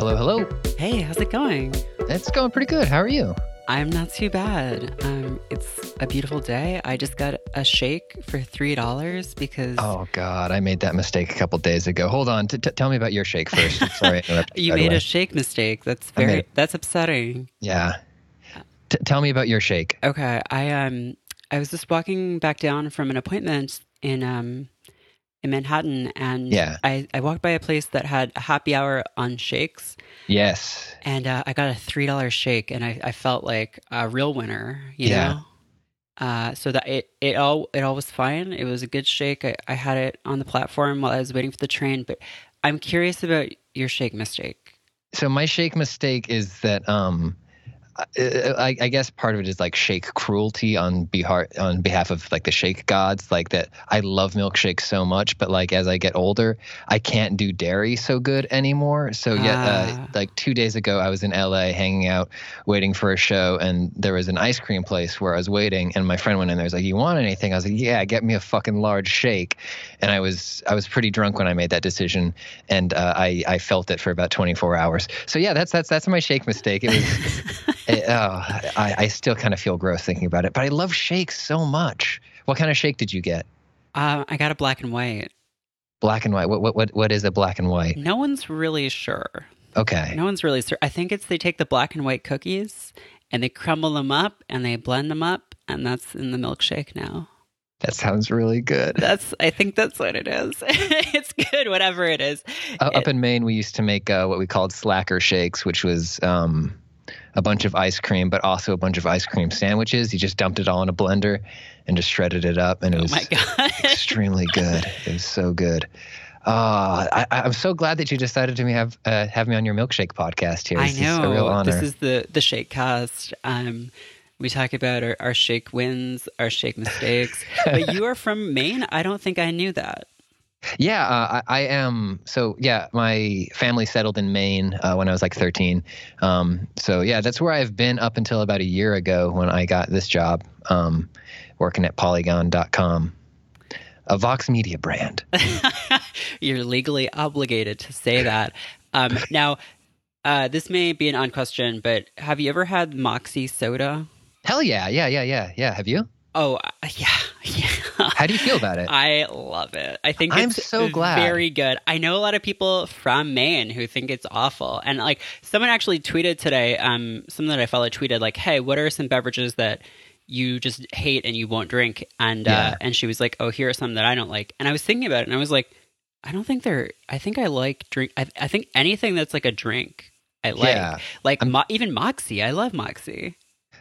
Hello, hello. Hey, how's it going? It's going pretty good. How are you? I'm not too bad. Um, it's a beautiful day. I just got a shake for three dollars because Oh God, I made that mistake a couple days ago. Hold on, t- t- tell me about your shake first. Sorry, you made away. a shake mistake. That's very made- that's upsetting. yeah. T- tell me about your shake. Okay, I um I was just walking back down from an appointment in um in Manhattan, and Yeah. I I walked by a place that had a happy hour on shakes, Yes. and uh, I got a three dollar shake, and I, I felt like a real winner. You Yeah. know. Uh, so that it, it all it all was fine. It was a good shake. I, I had it on the platform while I was waiting for the train. But I'm curious about your shake mistake. So my shake mistake is that um, I, I guess part of it is like shake cruelty on behalf on behalf of like the shake gods. Like that, I love milkshakes so much, but like as I get older, I can't do dairy so good anymore. So yeah, uh, Ah. like two days ago, I was in LA hanging out, waiting for a show, and there was an ice cream place where I was waiting, and my friend went in there. Was like, "You want anything?" I was like, "Yeah, get me a fucking large shake." And I was I was pretty drunk when I made that decision, and uh, I I felt it for about 24 hours. So yeah, that's that's that's my shake mistake. It was. It, oh, I, I still kind of feel gross thinking about it, but I love shakes so much. What kind of shake did you get? Uh, I got a black and white. Black and white. What what what, what is a black and white? No one's really sure. Okay. No one's really sure. I think it's they take the black and white cookies and they crumble them up and they blend them up, and that's in the milkshake now. That sounds really good. That's I think that's what it is. it's good, whatever it is. Uh, up in Maine, we used to make uh, what we called slacker shakes, which was um, a bunch of ice cream, but also a bunch of ice cream sandwiches. You just dumped it all in a blender and just shredded it up, and it Oh was extremely good. It was so good. Uh, I, I'm so glad that you decided to have uh, have me on your milkshake podcast here. I This is a real know. honor. This is the the shake cast. Um, we talk about our, our shake wins, our shake mistakes. but you are from Maine. I don't think I knew that. Yeah, uh, I, I am. So yeah, my family settled in Maine uh, when I was like 13. Um, so yeah, that's where I've been up until about a year ago when I got this job um, working at Polygon.com, a Vox Media brand. You're legally obligated to say that. Um, now, uh, this may be an odd question, but have you ever had Moxie soda? Hell yeah, yeah, yeah, yeah, yeah. Have you? Oh, uh, yeah, yeah. How do you feel about it? I love it. I think I'm it's so glad. very good. I know a lot of people from Maine who think it's awful, and like someone actually tweeted today, um, someone that I follow tweeted like, "Hey, what are some beverages that you just hate and you won't drink?" And Yeah. uh, and she was like, "Oh, here are some that I don't like." And I was thinking about it, and I was like, I don't think they're. I think I like drink. I, I think anything that's like a drink, I like. Yeah. Like mo- even Moxie, I love Moxie.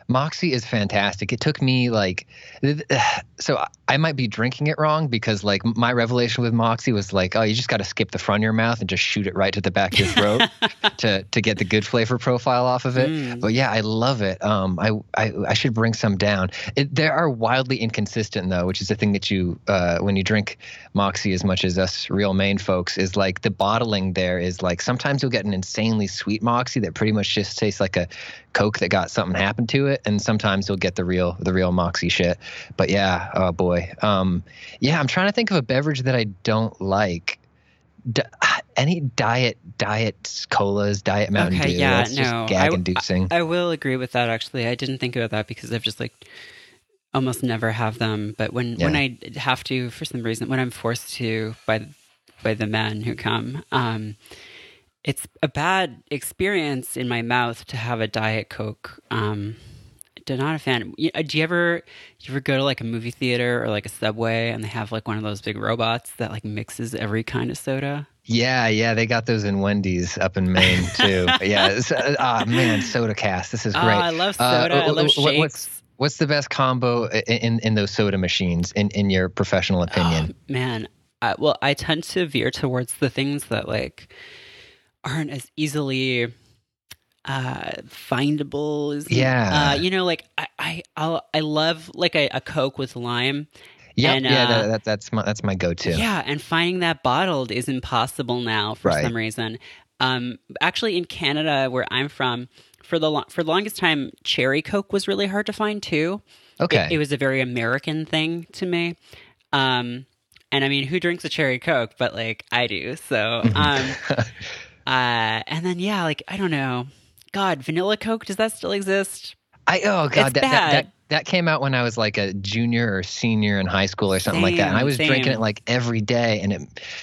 Moxie is fantastic. It took me like, so I might be drinking it wrong because like my revelation with Moxie was like, oh, you just got to skip the front of your mouth and just shoot it right to the back of your throat to to get the good flavor profile off of it. Mm. But yeah, I love it. Um, I I, I should bring some down. It, they are wildly inconsistent though, which is the thing that you uh, when you drink Moxie as much as us real Maine folks is like the bottling there is like sometimes you'll get an insanely sweet Moxie that pretty much just tastes like a Coke that got something happened to it, and sometimes you'll get the real the real Moxie shit. But yeah, oh boy, um, yeah, I'm trying to think of a beverage that I don't like. D- any diet diet colas, diet Mountain Okay, Dew. yeah, that's no, I gag inducing. I will agree with that. Actually, I didn't think about that because I've just like almost never have them. But when when I have to, for some reason, when I'm forced to by by the men who come, um, it's a bad experience in my mouth to have a diet coke. Um, I'm not a fan. You- uh, Do you ever you ever go to like a movie theater or like a subway and they have like one of those big robots that like mixes every kind of soda? Yeah, yeah, they got those in Wendy's up in Maine too. yeah, it's, uh, ah man, soda cast. This is Oh, great. I love Uh, soda. I love shakes. What's what's the best combo i- in in those soda machines in in your professional opinion? Oh, man, I, well, I tend to veer towards the things that like aren't as easily uh findable as Yeah. uh you know like i i I'll, i love like a, a coke with lime Yep, and, yeah, uh, that, that, that's my that's my go-to. yeah and finding that bottled is impossible now for Right. some reason um actually in canada where i'm from for the lo- for the longest time cherry coke was really hard to find too Okay. it, it was a very American thing to me. Um, and I mean, who drinks a cherry coke? But like I do. So, um, Uh, and then yeah, like I don't know. God, vanilla Coke, does that still exist? I oh god, It's that, that bad. that that came out when I was like a junior or senior in high school or something like that, and I Same, was drinking it like every day, and it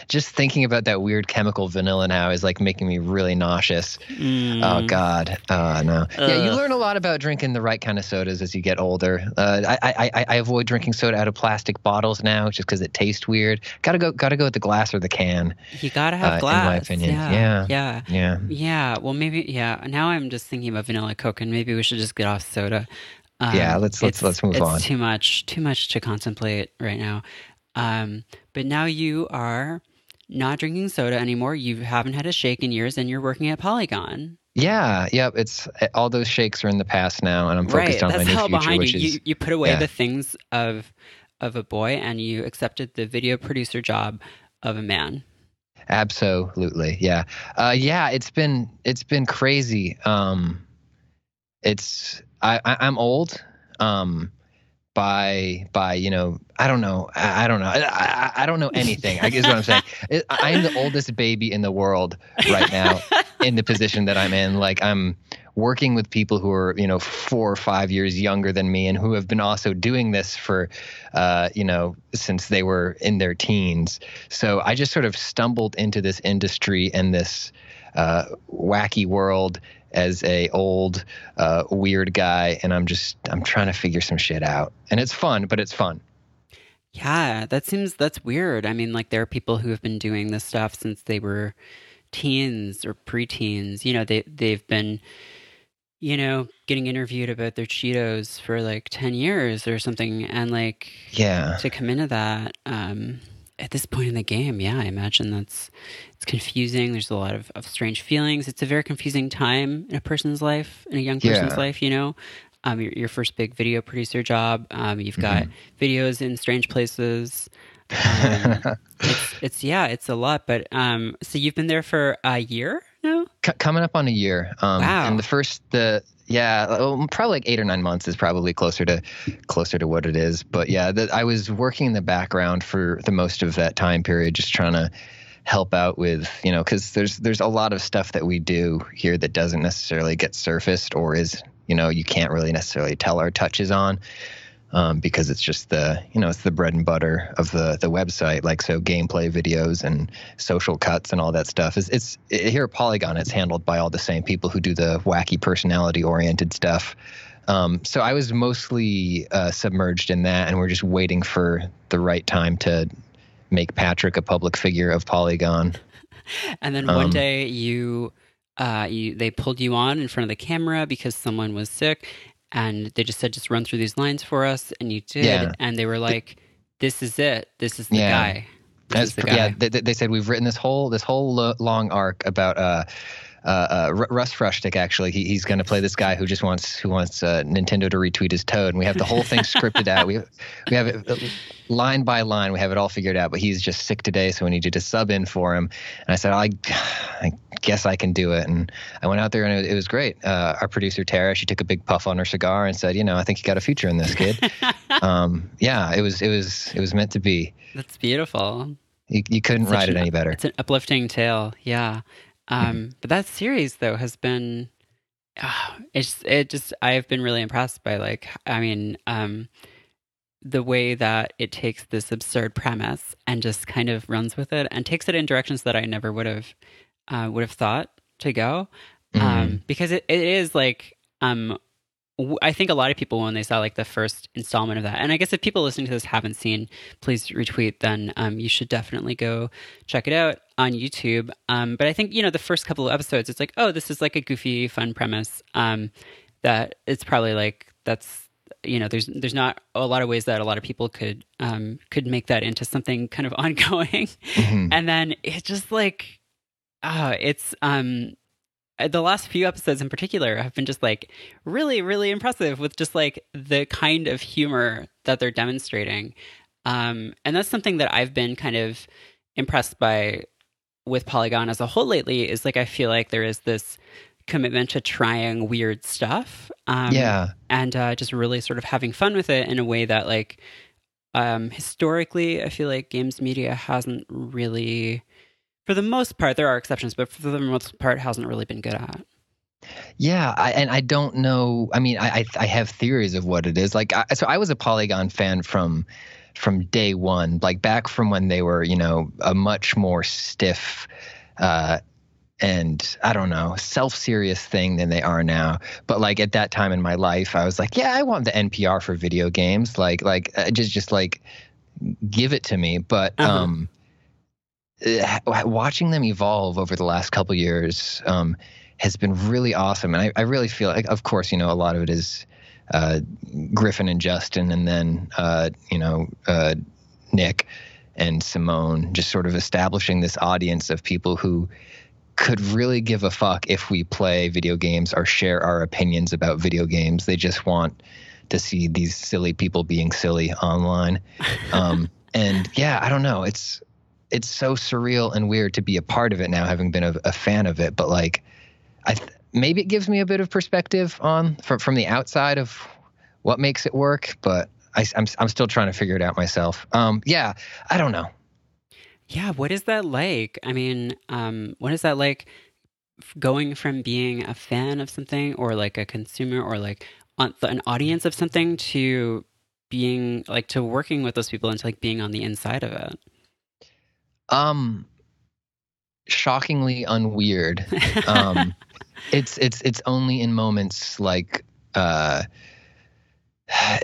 just thinking about that weird chemical vanilla now is like making me really nauseous. Mm. Oh God, oh no. Yeah, you learn a lot about drinking the right kind of sodas as you get older. Uh, I, I I avoid drinking soda out of plastic bottles now, just because it tastes weird. Gotta go, gotta go with the glass or the can. You gotta uh, glass. in my opinion. Yeah. Yeah. Yeah. Yeah. Yeah. Well, maybe. Yeah. Now I'm just thinking about vanilla Coke, and maybe we should just get off soda. Um, Yeah, let's- let's- let's move it's on. Too much. Too much to contemplate right now. Um, but now you are not drinking soda anymore. You haven't had a shake in years, and you're working at Polygon. Yeah, yep. It's all those shakes are in the past now, and I'm focused right. on That's my new hell future, behind which you. is you. You put away yeah. the things of of a boy, and you accepted the video producer job of a man. Absolutely, yeah, uh, yeah. It's been it's been crazy. Um, it's I, I I'm old. Um, by by you know I don't know I, I don't know I, I, I don't know anything. I guess what I'm saying. It, I'm the oldest baby in the world right now in the position that I'm in. Like I'm working with people who are you know four or five years younger than me and who have been also doing this for uh, you know since they were in their teens. So I just sort of stumbled into this industry and this uh, wacky world as a old uh, weird guy, and I'm just I'm trying to figure some shit out, and it's fun, but it's fun. Yeah, that seems that's weird. I mean, like there are people who have been doing this stuff since they were teens or preteens. You know, they they've been, you know, getting interviewed about their Cheetos for like ten years or something, and like Yeah, to come into that um, at this point in the game, yeah, I imagine that's it's confusing. There's a lot of, of strange feelings. It's a very confusing time in a person's life, in a young person's Yeah. life. You know, um, your, your first big video producer job. Um, you've got Mm-hmm. videos in strange places. Um, it's it's yeah, it's a lot. But um, so you've been there for a year now. C- coming up on a year. Um, Wow. And the first, the yeah, uh, well, probably like eight or nine months is probably closer to closer to what it is. But yeah, the, I was working in the background for the most of that time period, just trying to help out with you know because there's there's a lot of stuff that we do here that doesn't necessarily get surfaced or is you know you can't really necessarily tell our touches on um, because it's just the you know it's the bread and butter of the the website like so gameplay videos and social cuts and all that stuff is it's it, here at Polygon it's handled by all the same people who do the wacky personality oriented stuff. Um, so I was mostly uh, submerged in that, and we're just waiting for the right time to make Patrick a public figure of Polygon. And then one Um, day you, uh, you they pulled you on in front of the camera because someone was sick, and they just said, "Just run through these lines for us," and you did. Yeah. And they were like, "This is it. This is the Yeah. guy. This That's is the guy." yeah. They, they said we've written this whole this whole lo- long arc about uh, uh, uh, Russ Frushtick. Actually, he, he's going to play this guy who just wants who wants uh, Nintendo to retweet his Toad, and we have the whole thing scripted out. We we have it line by line. We have it all figured out. But he's just sick today, so we need you to sub in for him. And I said, I, I guess I can do it. And I went out there, and it, it was great. Uh, our producer Tara, she took a big puff on her cigar and said, you know, I think you got a future in this kid. um, yeah, it was it was it was meant to be. That's beautiful. You, you couldn't write it any better. It's an uplifting tale. Yeah. Um, but that series though has been, ah, it's it just I've been really impressed by like I mean um, the way that it takes this absurd premise and just kind of runs with it and takes it in directions that I never would have uh, would have thought to go. Mm-hmm. Um, because it, it is like um, I think a lot of people when they saw like the first installment of that, and I guess if people listening to this haven't seen, please retweet. Then um, you should definitely go check it out on YouTube. Um, but I think you know the first couple of episodes, it's like, oh, this is like a goofy, fun premise. Um, that it's probably like that's you know there's there's not a lot of ways that a lot of people could um, could make that into something kind of ongoing, Mhm. and then it just like uh, it's um the last few episodes in particular have been just like really really impressive with just like the kind of humor that they're demonstrating. Um and that's something that i've been kind of impressed by with polygon as a whole lately is like i feel like there is this commitment to trying weird stuff um yeah, and uh, just really sort of having fun with it in a way that like um, historically i feel like games media hasn't really for the most part, there are exceptions, but for the most part, hasn't really been good at. Yeah, I, and I don't know. I mean, I, I, I have theories of what it is. Like, I, so I was a Polygon fan from from day one, like back from when they were, you know, a much more stiff uh, and I don't know, self serious thing than they are now. But like at that time in my life, I was like, yeah, I want the NPR for video games. Like, like uh, just just like give it to me. But uh-huh. um, watching them evolve over the last couple years um, has been really awesome, and I, I really feel like, of course, you know, a lot of it is uh, Griffin and Justin, and then uh, you know uh, Nick and Simone, just sort of establishing this audience of people who could really give a fuck if we play video games or share our opinions about video games. They just want to see these silly people being silly online. Um, and yeah, I don't know. It's it's so surreal and weird to be a part of it now, having been a, a fan of it. But like, I th- maybe it gives me a bit of perspective on from from the outside of what makes it work. But I, am I'm, I'm still trying to figure it out myself. Um, yeah, I don't know. Yeah, what is that like? I mean, um, what is that like? Going from being a fan of something, or like a consumer, or like an audience of something, to being like to working with those people and to like being on the inside of it. Um, shockingly unweird. Um, it's it's it's only in moments like uh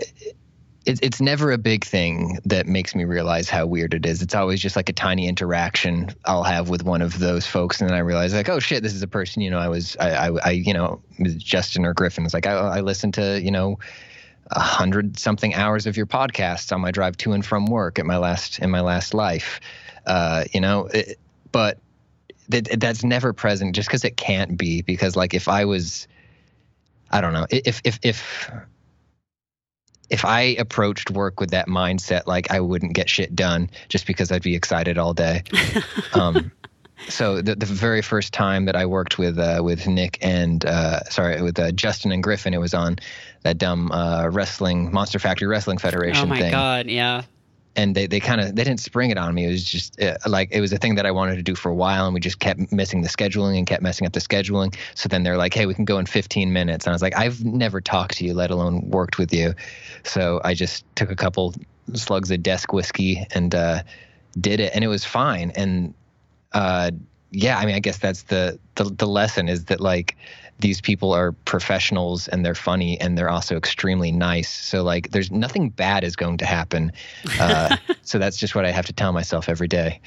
it's it's never a big thing that makes me realize how weird it is. It's always just like a tiny interaction I'll have with one of those folks, and then I realize like, oh shit, this is a person. You know, I was I I, I you know Justin or Griffin. It's like I I listened to you know a hundred something hours of your podcasts on my drive to and from work at my last in my last life. Uh, you know, it, but that that's never present just because it can't be because like if I was I don't know if if if if I approached work with that mindset, like I wouldn't get shit done just because I'd be excited all day. um, so the, the very first time that I worked with uh, with Nick and uh, sorry with uh, Justin and Griffin, it was on that dumb uh, wrestling Monster Factory Wrestling Federation. Thing. Oh my thing. god, yeah and they, they kind of they didn't spring it on me. It was just uh, like it was a thing that I wanted to do for a while, and we just kept missing the scheduling and kept messing up the scheduling. So then they're like, "Hey, we can go in 15 minutes," and I was like, "I've never talked to you, let alone worked with you." So I just took a couple slugs of desk whiskey and uh, did it, and it was fine. And uh, yeah, I mean, I guess that's the, the the lesson is that like these people are professionals and they're funny and they're also extremely nice. So like, there's nothing bad is going to happen. Uh, so that's just what I have to tell myself every day.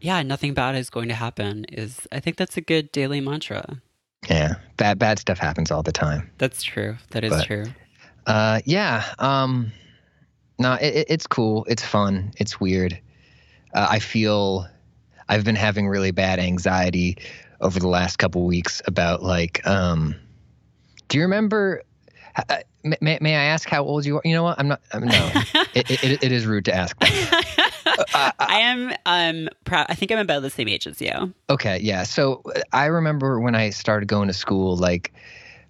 Yeah, nothing bad is going to happen. Is I think that's a good daily mantra. Yeah, bad bad stuff happens all the time. That's true. That is but, true. Uh, yeah. Um, no, it, it's cool. It's fun. It's weird. Uh, I feel I've been having really bad anxiety over the last couple weeks about like, um, do you remember? Uh, may, may I ask how old you are? You know what? I'm not. I'm, no, it, it, it is rude to ask. Uh, I am. Um, proud. I think I'm about the same age as you. Okay, yeah. So I remember when I started going to school, like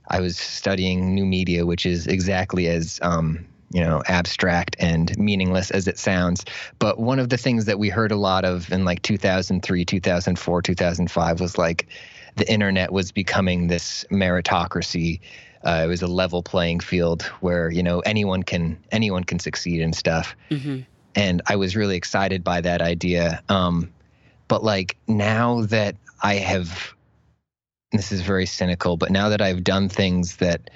I was studying new media, which is exactly as um, you know abstract and meaningless as it sounds. But one of the things that we heard a lot of in like 2003 2004 2005 was like the internet was becoming this meritocracy. Uh, it was a level playing field where you know anyone can anyone can succeed and stuff. Mm-hmm. and i was really excited by that idea. Um, but like now that i have this is very cynical but now that i've done things that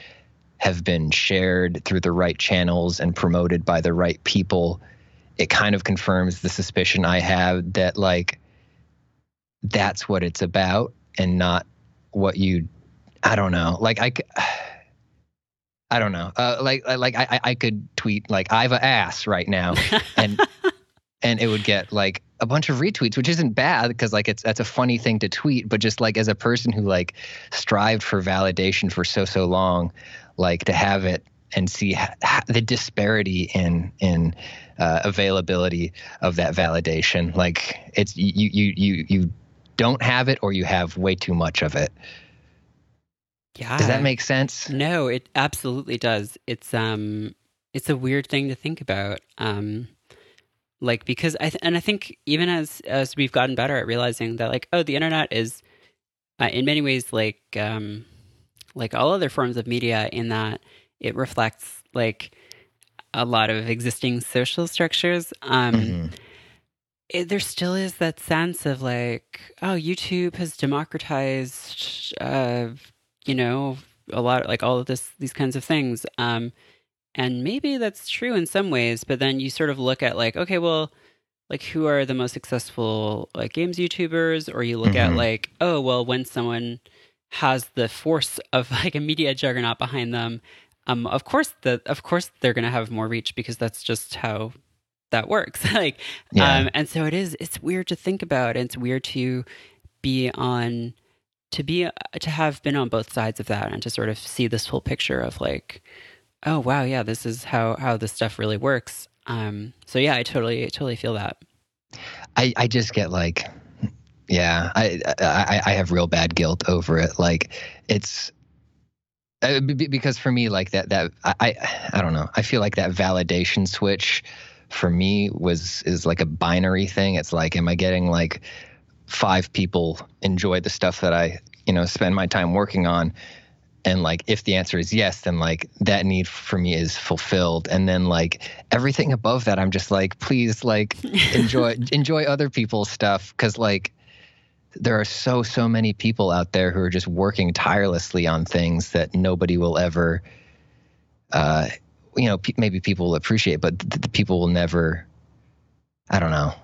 have been shared through the right channels and promoted by the right people, it kind of confirms the suspicion I have that like that's what it's about and not what you I don't know. Like I I don't know. Uh, like like I I could tweet like I've a ass right now and and it would get like a bunch of retweets, which isn't bad because like it's that's a funny thing to tweet, but just like as a person who like strived for validation for so so long, like to have it and see the disparity in in uh, availability of that validation. Like it's you you you you don't have it or you have way too much of it. Yeah. Does that make sense? No, it absolutely does. It's um it's a weird thing to think about. Um like because I th- and I think even as as we've gotten better at realizing that like oh the internet is uh, in many ways like um like all other forms of media in that it reflects like a lot of existing social structures um Mm-hmm. it, there still is that sense of like oh youtube has democratized uh you know a lot like all of this these kinds of things um and maybe that's true in some ways but then you sort of look at like okay well like who are the most successful like games youtubers or you look at Mhm. like oh well when someone has the force of like a media juggernaut behind them um of course the of course they're going to have more reach because that's just how that works like Yeah. um and so it is it's weird to think about and it's weird to be on to be uh, to have been on both sides of that and to sort of see this whole picture of like oh wow yeah this is how how this stuff really works um so yeah i totally totally feel that I, I just get like, yeah, I, I I have real bad guilt over it. Like it's uh, because for me, like that that I I- I don't know. I feel like that validation switch for me was is like a binary thing. It's like, am I getting like five people enjoy the stuff that I you know spend my time working on? And like, if the answer is yes, then like that need for me is fulfilled. And then like everything above that, I'm just like, please, like enjoy enjoy other people's stuff because like there are so so many people out there who are just working tirelessly on things that nobody will ever uh you know pe- maybe people will appreciate but the, the people will never i don't know.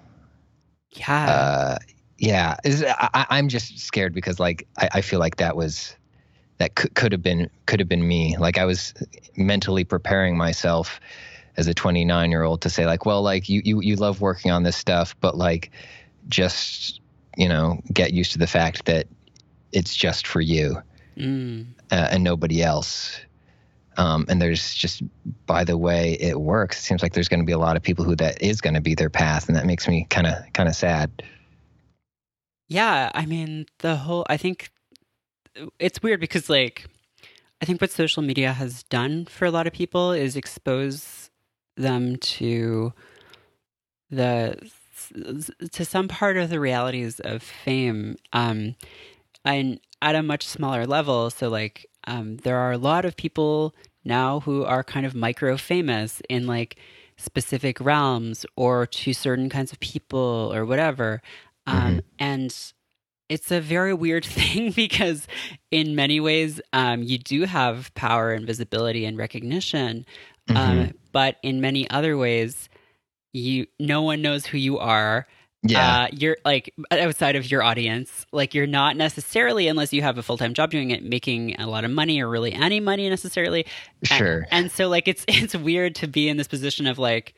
Yeah. Uh yeah. I, i'm just scared because like i, I feel like that was that could, could have been could have been me. Like i was mentally preparing myself as a 29 year old to say like well like you, you you love working on this stuff but like just you know get used to the fact that it's just for you Mm. uh, and nobody else um, and there's just by the way it works it seems like there's going to be a lot of people who that is going to be their path and that makes me kind of kind of sad Yeah, I mean, the whole, I think it's weird because, like, I think what social media has done for a lot of people is expose them to the to some part of the realities of fame um and at a much smaller level. So like um there are a lot of people now who are kind of micro famous in like specific realms or to certain kinds of people or whatever. Um and it's a very weird thing because in many ways um, you do have power and visibility and recognition Mhm. um, but in many other ways you no one knows who you are. Yeah. Uh, you're like outside of your audience. Like you're not necessarily unless you have a full-time job doing it making a lot of money or really any money necessarily. Sure. and so like it's it's weird to be in this position of like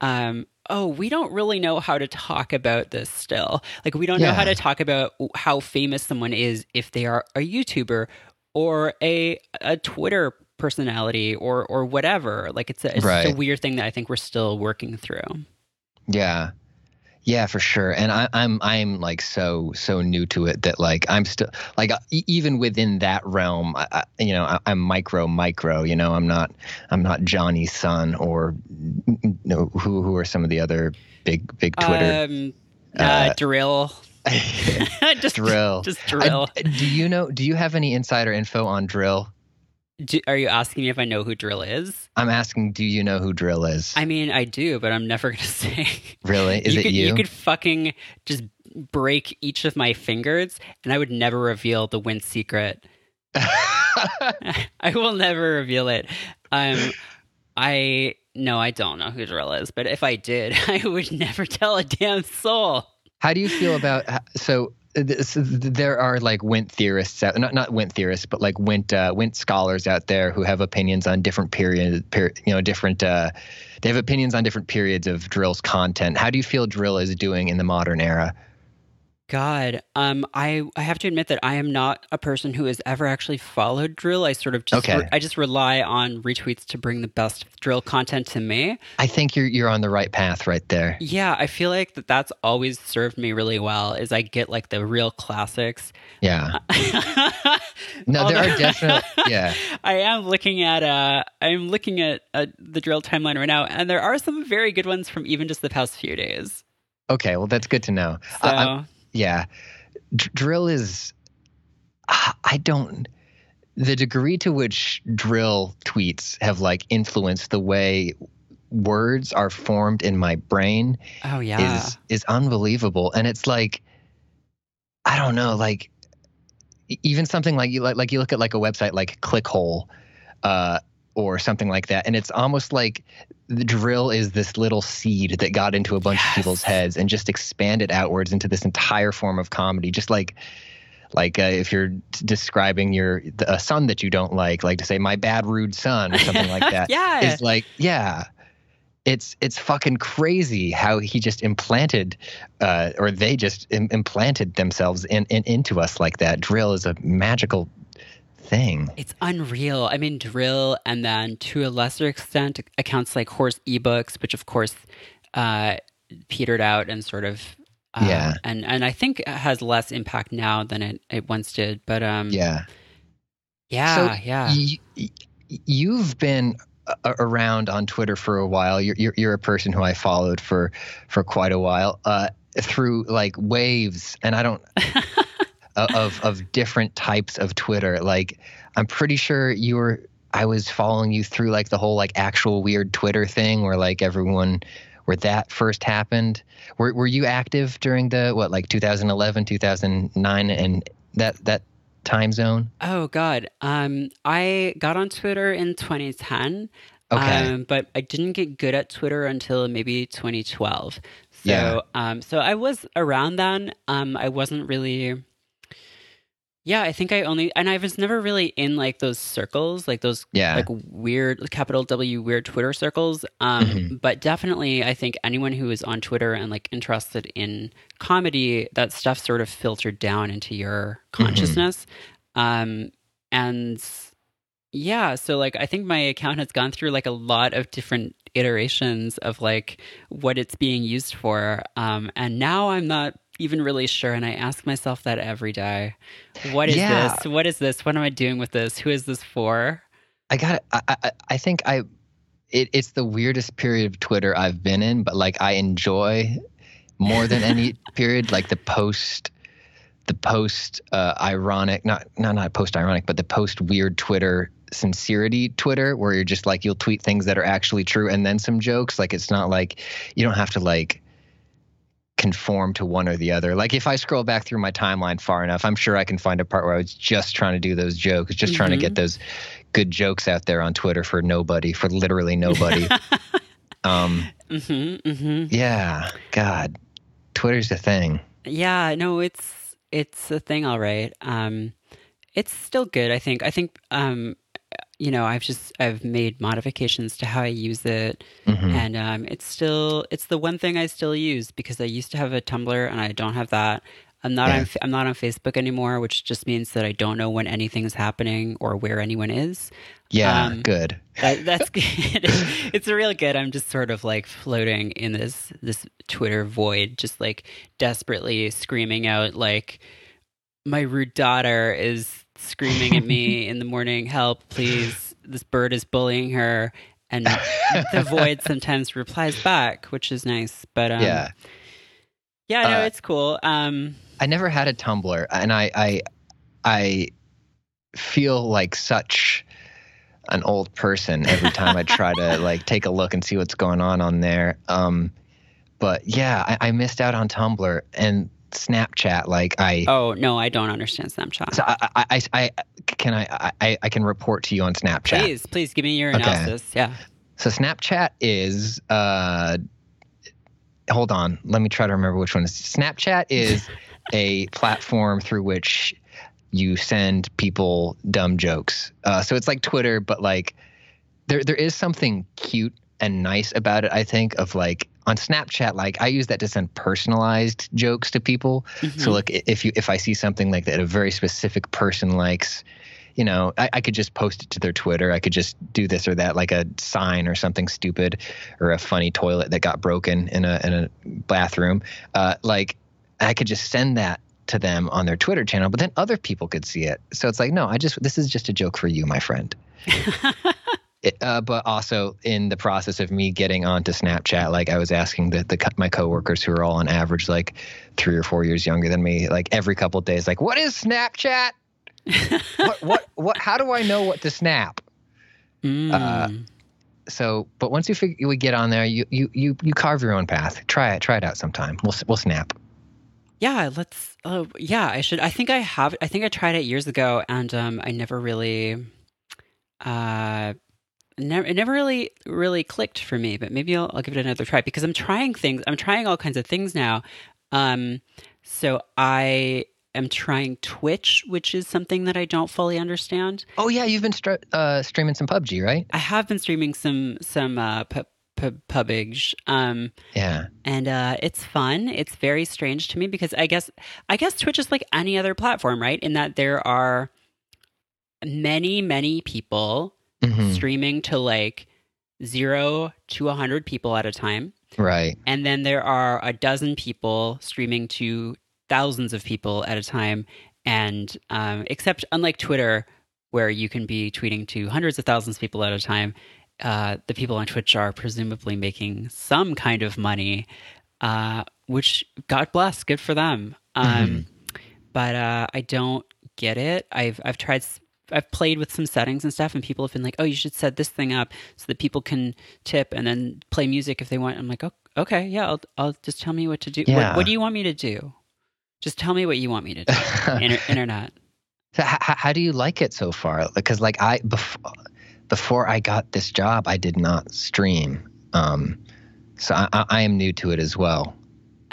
um oh we don't really know how to talk about this still. Like we don't know how to talk about how famous someone is if they are a youtuber or a a twitter personality or or whatever like it's a, it's just a weird thing that i think we're still working through Yeah. Yeah, for sure. And I, I'm I'm like so so new to it that like I'm still like e- even within that realm, I, I, you know, I, I'm micro micro. You know, I'm not I'm not Johnny's son or you know who who are some of the other big big Twitter um uh, Uh, dril just dril. just I- dril do you know? Do you have any insider info on dril? Do, are you asking me if i know who dril is I'm asking. Do you know who dril is? i mean i do but i'm never gonna say really? Is you it could, you? could fucking just break each of my fingers, and I would never reveal the Win secret. I will never reveal it. Um, I no, I don't know who dril is, but if I did, I would never tell a damn soul. How do you feel about so? This, there are like Wint theorists out, not not Wint theorists, but like Wint uh, scholars out there who have opinions on different period, per, you know, different. Uh, they have opinions on different periods of dril's content. How do you feel dril is doing in the modern era? God, um, I I have to admit that I am not a person who has ever actually followed dril. I sort of just Okay. re- I just rely on retweets to bring the best dril content to me. I think you're you're on the right path right there. Yeah, I feel like that that's always served me really well. Is I get like the real classics. Yeah. No, there are definitely yeah. I am looking at uh I'm looking at uh, the dril timeline right now, and there are some very good ones from even just the past few days. Okay, well that's good to know. So I- I'm- yeah. D- dril is i don't the degree to which dril tweets have like influenced the way words are formed in my brain oh yeah, is is unbelievable. And it's like i don't know like even something like you like, like you look at like a website like clickhole uh or something like that and it's almost like the dril is this little seed that got into a bunch of people's heads and just expanded outwards into this entire form of comedy. Just like like uh, if you're describing your a son that you don't like like to say my bad rude son or something like that yeah, is like yeah. It's it's fucking crazy how he just implanted uh, or they just Im- implanted themselves in, in into us like that. dril is a magical thing It's unreal. I mean, dril, and then to a lesser extent, accounts like horse ebooks, which of course uh, petered out and sort of. Uh, Yeah. and and I think it has less impact now than it, it once did. But um, yeah yeah, yeah. y- you've been around on Twitter for a while. You're, you're you're a person who I followed for for quite a while. Uh, through like waves, and I don't of of different types of Twitter. Like I'm pretty sure you were. I was following you through like the whole like actual weird Twitter thing where like everyone where that first happened. Were were you active during the what like 2011, 2009 and that that time zone? Oh God, um, I got on Twitter in 2010. Okay. Um, but I didn't get good at Twitter until maybe 2012. So, Yeah. um, so I was around then. Um, I wasn't really. Yeah, I think I only, and I was never really in like those circles, like those Yeah. like weird capital W weird Twitter circles. Um, Mhm. but definitely, I think anyone who is on Twitter and like interested in comedy, that stuff sort of filtered down into your consciousness. Um, and yeah, so like I think my account has gone through like a lot of different iterations of like what it's being used for. Um, and now I'm not even really sure. And I ask myself that every day. What is Yeah. this? What is this? What am I doing with this? Who is this for? I got. I, I I think I. It, it's the weirdest period of Twitter I've been in, but like I enjoy more than any period, like the post, the post uh, ironic, not not not post ironic, but the post weird Twitter sincerity Twitter, where you're just like you'll tweet things that are actually true and then some jokes. Like it's not like you don't have to like conform to one or the other. Like if I scroll back through my timeline far enough, I'm sure I can find a part where I was just trying to do those jokes, just trying to get those good jokes out there on Twitter for nobody, for literally nobody. um, mm-hmm, mm-hmm. yeah, God, Twitter's a thing. Yeah, no, it's it's a thing, all right. Um, it's still good. I think. I think. Um, you know, I've just I've made modifications to how I use it, Mhm. and um, it's still it's the one thing I still use because I used to have a Tumblr and I don't have that. I'm not Yeah. on I'm not on Facebook anymore, which just means that I don't know when anything's happening or where anyone is. Yeah, um, good. That, that's good. it's real good. I'm just sort of like floating in this this Twitter void, just like desperately screaming out like my rude daughter is screaming at me in the morning, help, please. This bird is bullying her. And the void sometimes replies back, which is nice. But um, yeah, yeah, no, Uh, it's cool. Um, I never had a Tumblr, and I, I, I feel like such an old person every time I try to like take a look and see what's going on on there. Um, but yeah, I, I missed out on Tumblr and Snapchat. Like I, oh no, I don't understand Snapchat. so I, I, I, I can I, I, I can report to you on Snapchat. please, please give me your Okay. analysis. Yeah. So Snapchat is uh hold on, let me try to remember which one is Snapchat is a platform through which you send people dumb jokes. Uh so it's like Twitter but like there there is something cute and nice about it. I think of like on Snapchat, like I use that to send personalized jokes to people. Mm-hmm. So like if you if I see something like that a very specific person likes, you know, I, I, could just post it to their Twitter. I could just do this or that, like a sign or something stupid, or a funny toilet that got broken in a in a bathroom. Uh, like I could just send that to them on their Twitter channel, but then other people could see it. So it's like, no, I just this is just a joke for you, my friend. It, uh, but also in the process of me getting onto Snapchat, like I was asking the, the my coworkers who are all on average like three or four years younger than me, like every couple days, like, what is Snapchat? what what what? How do I know what to snap? Mm. Uh, so, but once you figure we get on there, you you you you carve your own path. Try it. Try it out sometime. We'll we'll snap. Yeah, let's. Uh, yeah, I should. I think I have. I think I tried it years ago, and um, I never really. Uh, never it never really really clicked for me but maybe I'll, I'll give it another try because i'm trying things i'm trying all kinds of things now. Um so i am trying twitch which is something that i don't fully understand. Oh yeah you've been str- uh, streaming some pubg right? I have been streaming some some uh pu- pu- pubg um yeah. and uh it's fun. It's very strange to me because i guess i guess twitch is like any other platform right? In that there are many many people mm-hmm. streaming to like zero to a hundred people at a time. Right. And then there are a dozen people streaming to thousands of people at a time. And um, except unlike Twitter, where you can be tweeting to hundreds of thousands of people at a time, uh, the people on Twitch are presumably making some kind of money, uh, which God bless, good for them. Um, mm-hmm. But uh, I don't get it. I've I've tried I've played with some settings and stuff, and people have been like, "Oh, you should set this thing up so that people can tip and then play music if they want." I'm like, "Oh, okay, yeah, I'll, I'll just tell me what to do. Yeah. What, what, do you want me to do? Just tell me what you want me to do." Inter- internet. So how, how do you like it so far? Because like I before before I got this job, I did not stream, um, so I, I am new to it as well.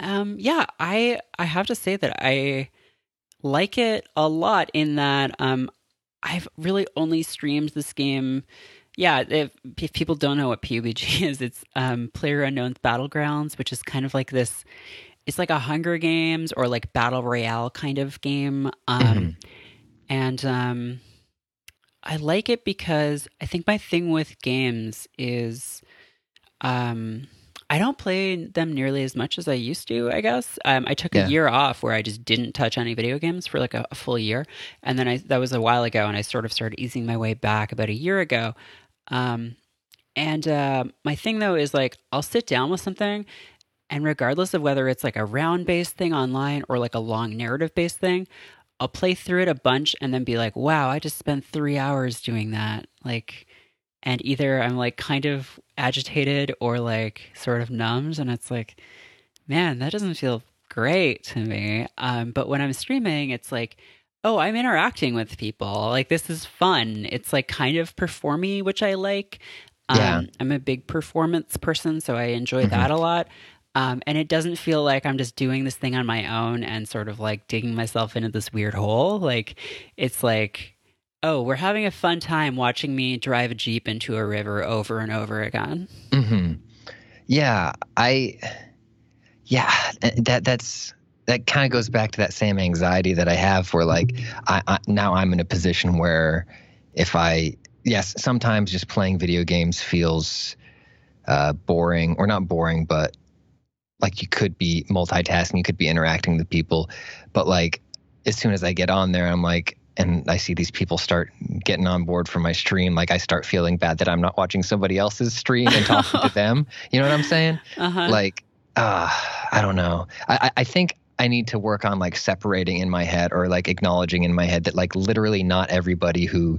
Um, yeah, I I have to say that I like it a lot in that um, I've really only streamed this game. Yeah, if, if people don't know what PUBG is, it's um, Player Unknown's Battlegrounds, which is kind of like this. It's like a Hunger Games or like Battle Royale kind of game. Um, mm-hmm. And um, I like it because I think my thing with games is um, I don't play them nearly as much as I used to, I guess. Um, I took yeah. a year off where I just didn't touch any video games for like a, a, full year. And then I, that was a while ago, and I sort of started easing my way back about a year ago. Um, and uh, my thing though is like, I'll sit down with something, and regardless of whether it's like a round based thing online or like a long narrative based thing, I'll play through it a bunch and then be like, wow, I just spent three hours doing that. Like, and either I'm like kind of agitated or like sort of numbed, and it's like, man, that doesn't feel great to me. Um, but when I'm streaming, it's like, oh, I'm interacting with people. Like this is fun. It's like kind of performy, which I like. Um, yeah. I'm a big performance person, so I enjoy mm-hmm. that a lot. Um, and it doesn't feel like I'm just doing this thing on my own and sort of like digging myself into this weird hole. Like it's like oh, we're having a fun time watching me drive a Jeep into a river over and over again. Mm-hmm. Yeah, I, yeah, that that's that kind of goes back to that same anxiety that I have where like I, I now I'm in a position where if I yes sometimes just playing video games feels uh, boring or not boring but like you could be multitasking you could be interacting with people but like as soon as I get on there I'm like and I see these people start getting on board for my stream, like I start feeling bad that I'm not watching somebody else's stream and talking to them. You know what I'm saying? Uh-huh. Like, uh, I don't know. I, I think I need to work on like separating in my head or like acknowledging in my head that like literally not everybody who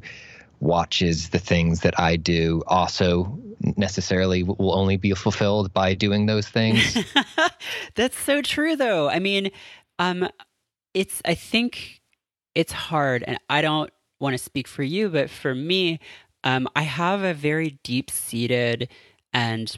watches the things that I do also necessarily will only be fulfilled by doing those things. That's so true though. I mean, um it's I think it's hard. And I don't want to speak for you, but for me, um, I have a very deep seated and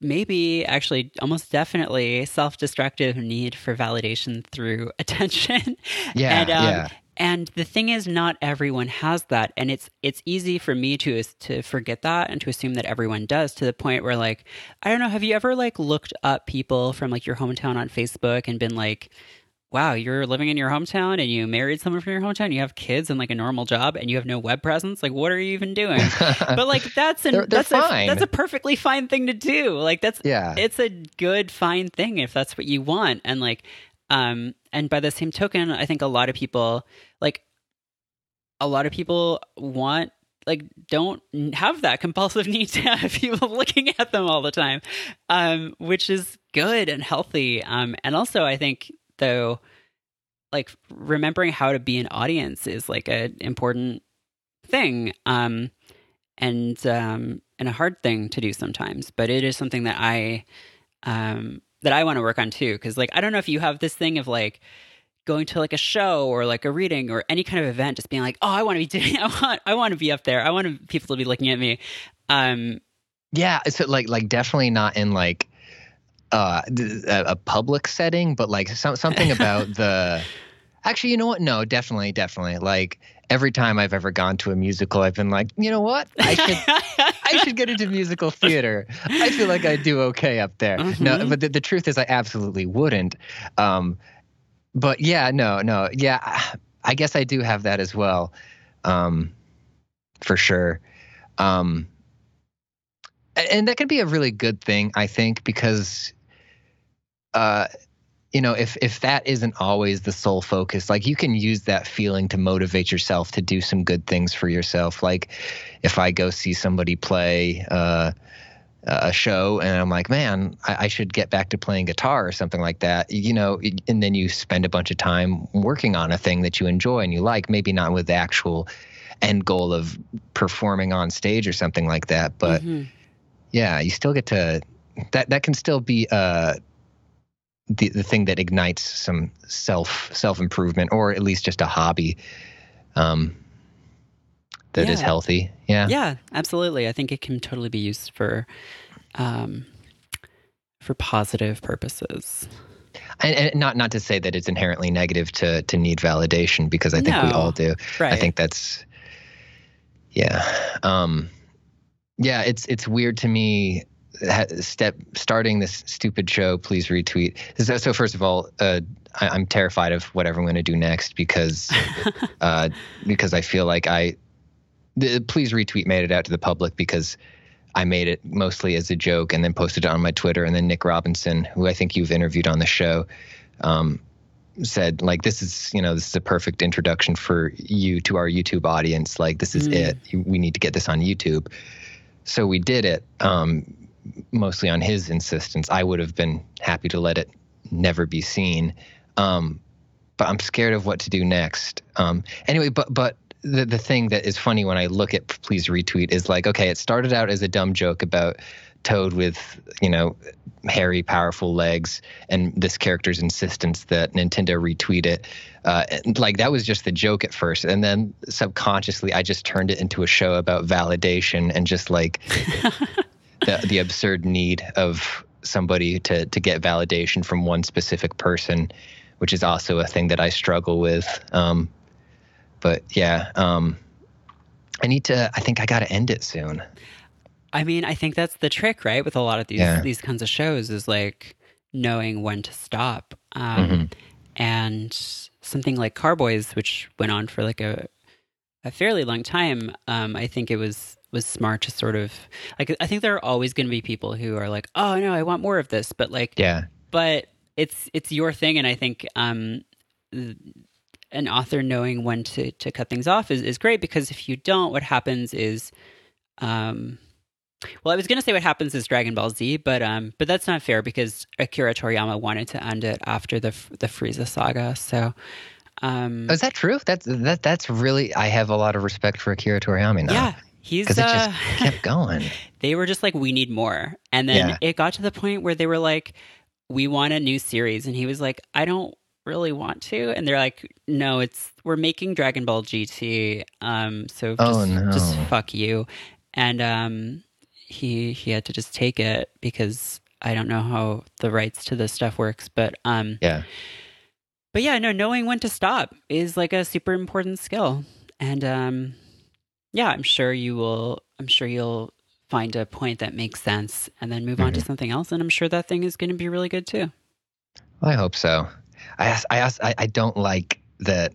maybe actually almost definitely self destructive need for validation through attention. Yeah. and, um, yeah. and the thing is not everyone has that and it's it's easy for me to to forget that and to assume that everyone does to the point where like i don't know have you ever like looked up people from like your hometown on facebook and been like wow, you're living in your hometown and you married someone from your hometown, you have kids and like a normal job and you have no web presence. Like, what are you even doing? but like, that's an, they're, they're that's fine. a that's a perfectly fine thing to do. Like, that's yeah, it's a good fine thing if that's what you want. And like, um, and by the same token, I think a lot of people like a lot of people want like don't have that compulsive need to have people looking at them all the time um, which is good and healthy um, and also i think though like remembering how to be an audience is like an important thing um and um and a hard thing to do sometimes but it is something that i um that i want to work on too because like i don't know if you have this thing of like going to like a show or like a reading or any kind of event just being like oh i want to be doing i want i want to be up there. I want people to be looking at me. Um yeah it's like like definitely not in like uh, a, a public setting, but like some, something about the. Actually, you know what? No, definitely, definitely. Like every time I've ever gone to a musical, I've been like, you know what? I should, I should get into musical theater. I feel like I do okay up there. Mm-hmm. No, but the, the, truth is, I absolutely wouldn't. Um, but yeah, no, no, yeah. I guess I do have that as well, um, for sure. Um, and that could be a really good thing, I think, because uh, you know, if if that isn't always the sole focus, like you can use that feeling to motivate yourself to do some good things for yourself. Like if I go see somebody play uh, a show and I'm like, man, I, I, should get back to playing guitar or something like that, you know, and then you spend a bunch of time working on a thing that you enjoy and you like, maybe not with the actual end goal of performing on stage or something like that, but mm-hmm. yeah, you still get to that. That can still be uh the, the thing that ignites some self self improvement or at least just a hobby um, that yeah. is healthy. Yeah. Yeah, absolutely. I think it can totally be used for um, for positive purposes. And, and, not not to say that it's inherently negative to to need validation because I think no. we all do. Right. I think that's yeah. Um, yeah, it's it's weird to me step starting this stupid show please retweet. So, so first of all uh, I, am terrified of whatever i'm going to do next because uh, because i feel like i the, please retweet made it out to the public because i made it mostly as a joke and then posted it on my twitter. And then nick robinson who i think you've interviewed on the show um, said like this is you know this is a perfect introduction for you to our youtube audience. Like this is mm. it. We need to get this on youtube. So we did it. Um, mostly on his insistence. I would have been happy to let it never be seen. Um, but I'm scared of what to do next. Um, anyway, but but the the thing that is funny when I look at please retweet is like, okay, it started out as a dumb joke about Toad with you know hairy, powerful legs, and this character's insistence that Nintendo retweet it. Uh, like that was just the joke at first, and then subconsciously I just turned it into a show about validation and just like the the absurd need of somebody to to get validation from one specific person, which is also a thing that I struggle with. Um, but yeah, um, I need to. I think I got to end it soon. I mean, I think that's the trick, right? With a lot of these yeah. these kinds of shows, is like knowing when to stop. Um, mm-hmm. And something like Car Boys, which went on for like a a fairly long time, um, I think it was was smart to sort of like I think there are always going to be people who are like, "Oh no, I want more of this," but like Yeah. But it's it's your thing and I think um an author knowing when to to cut things off is is great because if you don't what happens is um well, I was going to say what happens is Dragon Ball Z, but um, but that's not fair because Akira Toriyama wanted to end it after the the Frieza saga. So, um, oh, is that true? That's that that's really I have a lot of respect for Akira Toriyama now. Yeah, He's because it just uh, kept going. they were just like, we need more, and then yeah. it got to the point where they were like, we want a new series, and he was like, I don't really want to, and they're like, no, it's we're making Dragon Ball GT, um, so oh, just, oh, no. just fuck you, and um, he he had to just take it because I don't know how the rights to this stuff works, but um, yeah but yeah, no, knowing when to stop is like a super important skill. And um, yeah, I'm sure you will. I'm sure you'll find a point that makes sense, and then move mm-hmm. on to mm-hmm. something else. And I'm sure that thing is going to be really good too. Well, I hope so. I ask, I ask, I, I don't like that.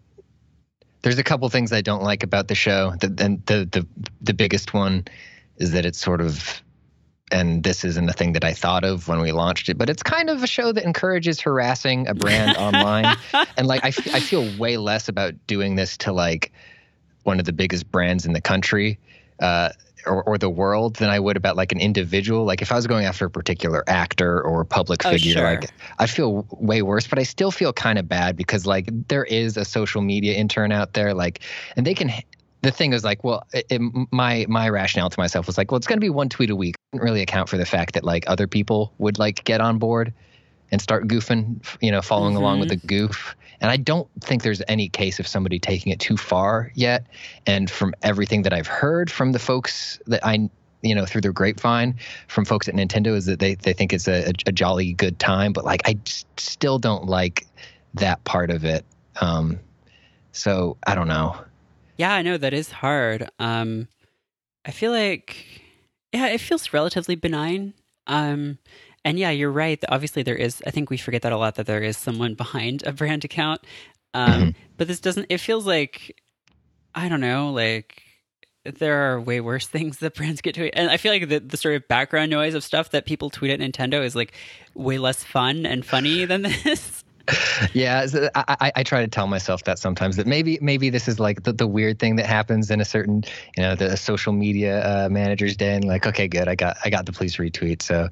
There's a couple things I don't like about the show. The, and the the the biggest one is that it's sort of and this isn't a thing that I thought of when we launched it, but it's kind of a show that encourages harassing a brand online. And like, I, f- I feel way less about doing this to like one of the biggest brands in the country. Uh, or, or, the world than I would about like an individual. Like if I was going after a particular actor or public oh, figure, sure. like I feel way worse, but I still feel kind of bad because like there is a social media intern out there, like, and they can the thing is like, well, it, it, my my rationale to myself was like, well, it's going to be one tweet a week. didn't really account for the fact that like other people would like get on board and start goofing, you know, following mm-hmm. along with the mm-hmm. goof. And I don't think there's any case of somebody taking it too far yet. And from everything that I've heard from the folks that I you know through their grapevine from folks at Nintendo is that they they think it's a, a jolly good time, but like I still don't like that part of it. Um, so I don't know. Yeah, I know that is hard. Um, I feel like, yeah, it feels relatively benign. Um, and yeah, you're right. Obviously, there is. I think we forget that a lot. That there is someone behind a brand account. Um, mm-hmm. But this doesn't. It feels like I don't know. Like there are way worse things that brands get to, and I feel like the the sort of background noise of stuff that people tweet at Nintendo is like way less fun and funny than this yeah, I, I, try to tell myself that sometimes that maybe maybe this is like the, the weird thing that happens in a certain you know the social media uh, manager's day and like okay good I got I got the please retweet so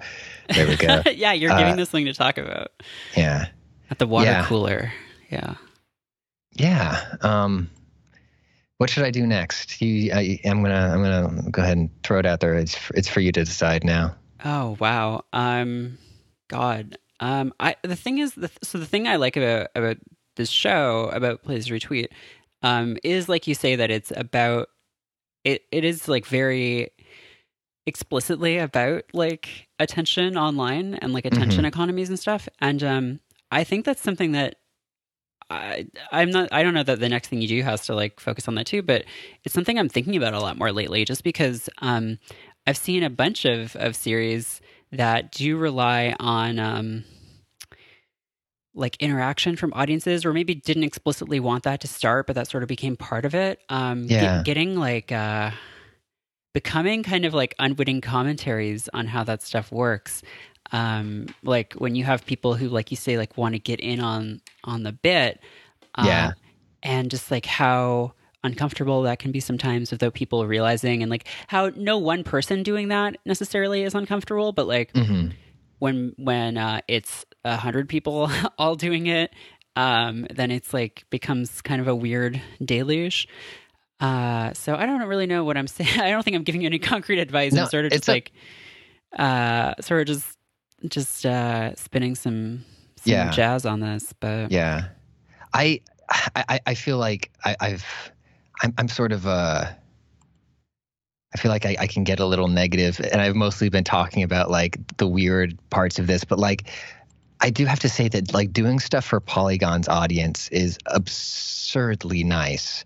there we go. Yeah you're giving uh, this thing to talk about. yeah. At the water yeah. cooler. Yeah. Yeah um what should I do next? You I, I'm gonna I'm gonna go ahead and throw it out there. It's it's for you to decide now. Oh wow. Um God um, I the thing is, the, so the thing I like about about this show about please retweet, um, is like you say that it's about it. It is like very explicitly about like attention online and like attention mm-hmm. economies and stuff. And um, I think that's something that I, I'm not. I don't know that the next thing you do has to like focus on that too, but it's something I'm thinking about a lot more lately. Just because um, I've seen a bunch of of series that do rely on um, like interaction from audiences, or maybe didn't explicitly want that to start, but that sort of became part of it. Um, yeah. Get, getting like uh, becoming kind of like unwitting commentaries on how that stuff works. Um, like when you have people who, like you say, like want to get in on on the bit. Uh, yeah. And just like how uncomfortable that can be sometimes without people realizing and like how no one person doing that necessarily is uncomfortable but like mm-hmm. when when uh, it's a hundred people all doing it um, then it's like becomes kind of a weird deluge uh, so i don't really know what i'm saying i don't think i'm giving you any concrete advice no, i'm sort of just a- like uh, sort of just just uh, spinning some, some yeah. jazz on this but yeah i I, I feel like I, I've I'm I'm sort of uh I feel like I, I can get a little negative, and I've mostly been talking about like the weird parts of this, but like I do have to say that like doing stuff for Polygon's audience is absurdly nice.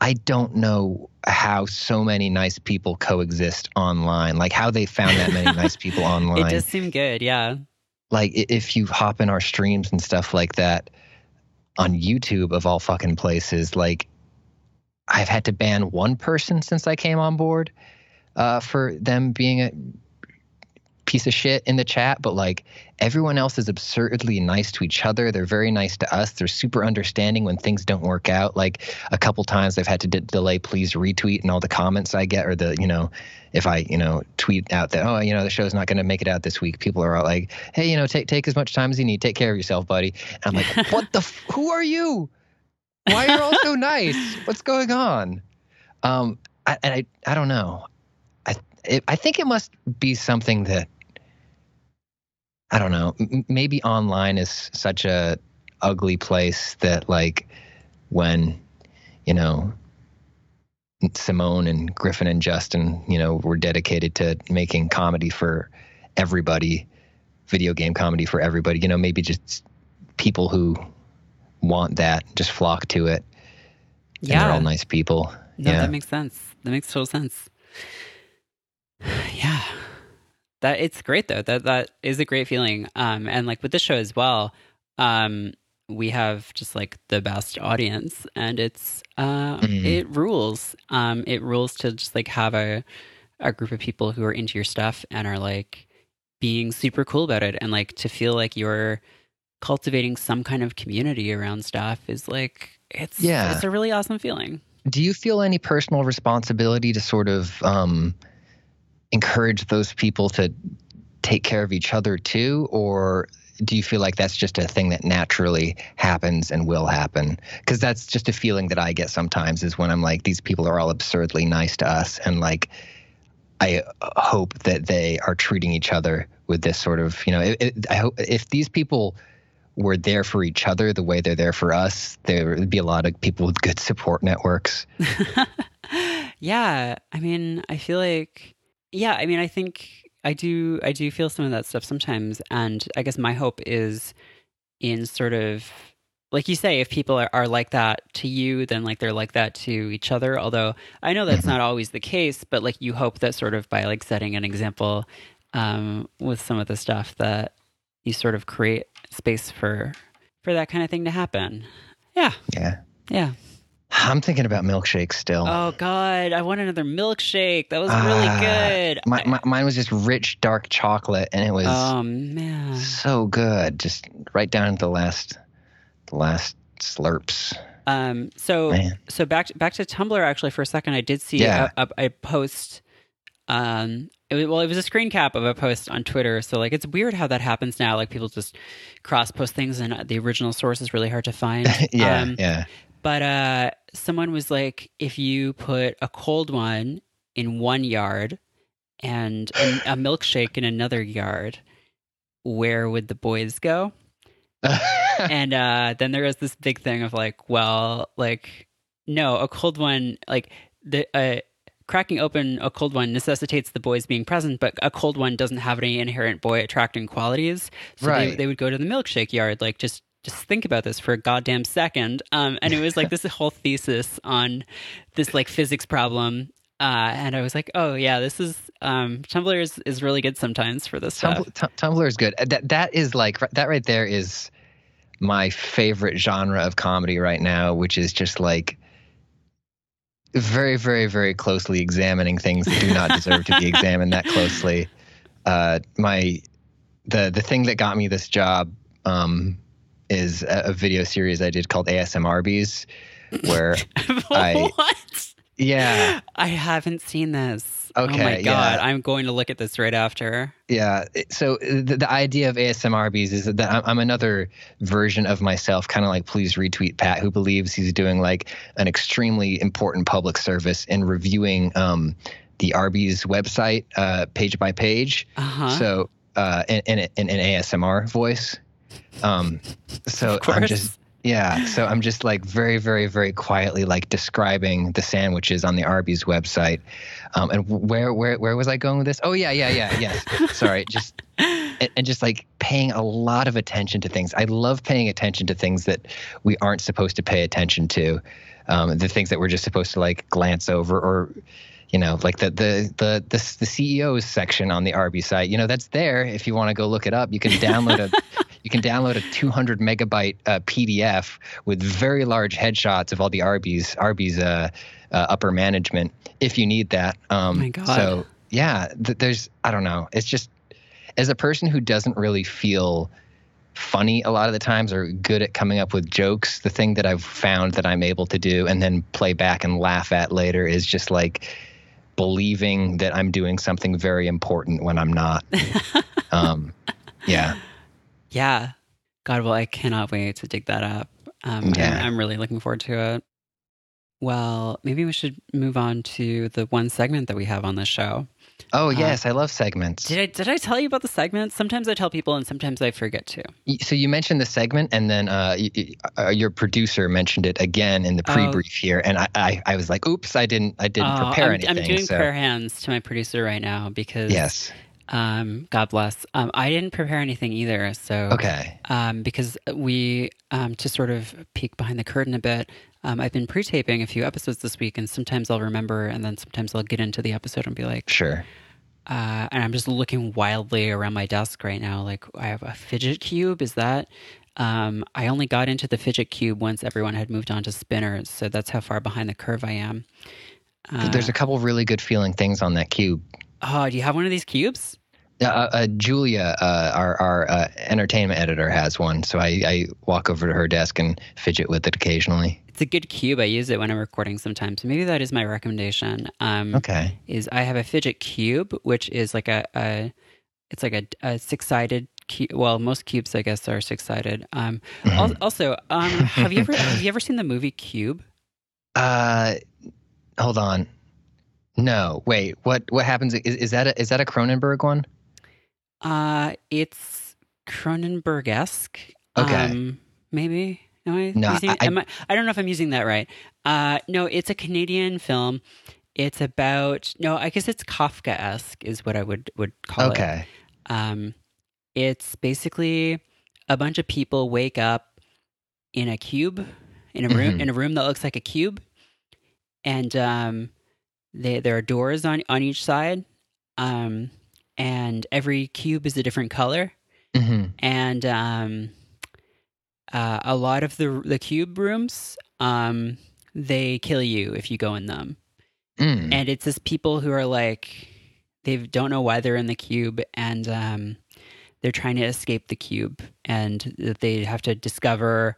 I don't know how so many nice people coexist online, like how they found that many nice people online. It does seem good, yeah. Like if you hop in our streams and stuff like that on YouTube of all fucking places, like I've had to ban one person since I came on board uh, for them being a piece of shit in the chat, but like everyone else is absurdly nice to each other. They're very nice to us. They're super understanding when things don't work out. Like a couple times I've had to delay please retweet and all the comments I get or the, you know, if I, you know, tweet out that, oh, you know, the show's not going to make it out this week, people are all like, hey, you know, take take as much time as you need. Take care of yourself, buddy. And I'm like, what the, f- who are you? Why are you all so nice? What's going on? Um, I, and I, I don't know. I, it, I think it must be something that I don't know. M- maybe online is such a ugly place that like when you know Simone and Griffin and Justin, you know, were dedicated to making comedy for everybody, video game comedy for everybody. You know, maybe just people who want that, just flock to it. And Yeah. they're all nice people. No, yeah. that makes sense. That makes total sense. yeah. That it's great though. That that is a great feeling. Um and like with this show as well, um we have just like the best audience and it's uh Mhm. it rules. Um it rules to just like have a a group of people who are into your stuff and are like being super cool about it and like to feel like you're cultivating some kind of community around stuff is like it's Yeah. it's a really awesome feeling. Do you feel any personal responsibility to sort of um, encourage those people to take care of each other too, or do you feel like that's just a thing that naturally happens and will happen? Because that's just a feeling that I get sometimes is when I'm like, these people are all absurdly nice to us, and like, I uh, hope that they are treating each other with this sort of, you know, it, it, I hope if these people were there for each other the way they're there for us, there would be a lot of people with good support networks. yeah, I mean, I feel like yeah, I mean, I think I do I do feel some of that stuff sometimes and I guess my hope is in sort of like you say if people are, are like that to you then like they're like that to each other although i know that's Mhm. not always the case but like you hope that sort of by like setting an example um, with some of the stuff that you sort of create space for for that kind of thing to happen yeah Yeah. yeah I'm thinking about milkshakes still. Oh God, I want another milkshake. That was Ah, really good. My, my, mine was just rich dark chocolate, and it was oh man. so good. Just right down to the last, the last slurps. Um. So Man. so back back to Tumblr actually for a second. I did see Yeah. a, a, a post. Um. It was, well, it was a screen cap of a post on Twitter. So like, it's weird how that happens now. Like people just cross post things, and the original source is really hard to find. yeah, Um, yeah. But uh, someone was like, if you put a cold one in one yard and a, a milkshake in another yard, where would the boys go? and uh, then there was this big thing of like, well, like, no, a cold one, like the uh, cracking open a cold one necessitates the boys being present, but a cold one doesn't have any inherent boy attracting qualities. So they, Right. they would go to the milkshake yard, like just. Just think about this for a goddamn second. Um, and it was like this whole thesis on this like physics problem. Uh, and I was like, oh yeah, this is um, Tumblr is, is really good sometimes for this stuff. Tumblr, Tumblr is good. That that is like that right there is my favorite genre of comedy right now, which is just like very, very, very closely examining things that do not deserve to be examined that closely. Uh, my the the thing that got me this job um, is a, a video series I did called ASMRBs, where I- yeah, I haven't seen this. Oh my god, yeah. I'm going to look at this right after. Yeah. So uh, the, the idea of ASMRBs is that I'm, I'm another version of myself, kind of like please retweet Pat, who believes he's doing like an extremely important public service in reviewing um, the Arby's website uh, page by page. Uh huh. So uh, in, in, in an ASMR voice. Um, so. I'm just yeah, so I'm just like very, very, very quietly like describing the sandwiches on the Arby's website. Um, and where, where, where was I going with this? Oh yeah, yeah, yeah, yes. Sorry, just and, and just like paying a lot of attention to things. I love paying attention to things that we aren't supposed to pay attention to. Um, the things that we're just supposed to like glance over or you know like the the the the, the CEO's section on the Arby's site. You know that's there if you want to go look it up. You can download a you can download a 200 megabyte uh, PDF with very large headshots of all the Arby's Arby's uh, uh, upper management if you need that. Um, Oh my God. So yeah, th- there's I don't know. It's just as a person who doesn't really feel funny a lot of the times or good at coming up with jokes, the thing that I've found that I'm able to do and then play back and laugh at later is just like believing that I'm doing something very important when I'm not. um, yeah. yeah. God, well, I cannot wait to dig that up. Um, Yeah. I'm, I'm really looking forward to it. Well, maybe we should move on to the one segment that we have on the show. Oh yes, I love segments. Did I did I tell you about the segments? Sometimes I tell people, and sometimes I forget to. So you mentioned the segment, and then uh, y- y- uh, your producer mentioned it again in the Oh. pre-brief here, and I, I, I was like, "Oops, I didn't, I didn't Oh, prepare I'm, anything." I'm doing so prayer hands to my producer right now because yes, Um, God bless. Um, I didn't prepare anything either. So Okay. um, because we um, to sort of peek behind the curtain a bit. Um, I've been pre-taping a few episodes this week, and sometimes I'll remember, and then sometimes I'll get into the episode and be like, Sure. uh, and I'm just looking wildly around my desk right now. Like I have a fidget cube. Is that? Um, I only got into the fidget cube once everyone had moved on to spinners, so that's how far behind the curve I am. Uh, There's a couple really good feeling things on that cube. oh, do you have one of these cubes? Uh, uh, Julia, uh, our our uh, entertainment editor, has one, so I, I walk over to her desk and fidget with it occasionally. It's a good cube. I use it when I'm recording sometimes. Maybe that is my recommendation. Um, Okay. Is I have a fidget cube, which is like a, a it's like a, a six sided. Cube. Well, most cubes, I guess, are six sided. Um, Mhm. Also, um, have you ever have you ever seen the movie Cube? Uh, hold on. No, wait. What what happens? Is, is that a, is that a Cronenberg one? Uh, it's Cronenberg esque. Okay. Um, maybe. Am I, No, using, I- am I, I don't know if I'm using that right. Uh, no, it's a Canadian film. It's about no, I guess it's Kafka esque is what I would would call it. Okay. Um, it's basically a bunch of people wake up in a cube in a room Mhm. in a room that looks like a cube, and um, they, there are doors on on each side, um, and every cube is a different color, hmm and um, uh, a lot of the the cube rooms um, they kill you if you go in them. Mm. and it's just people who are like they don't know why they're in the cube and um, they're trying to escape the cube and that they have to discover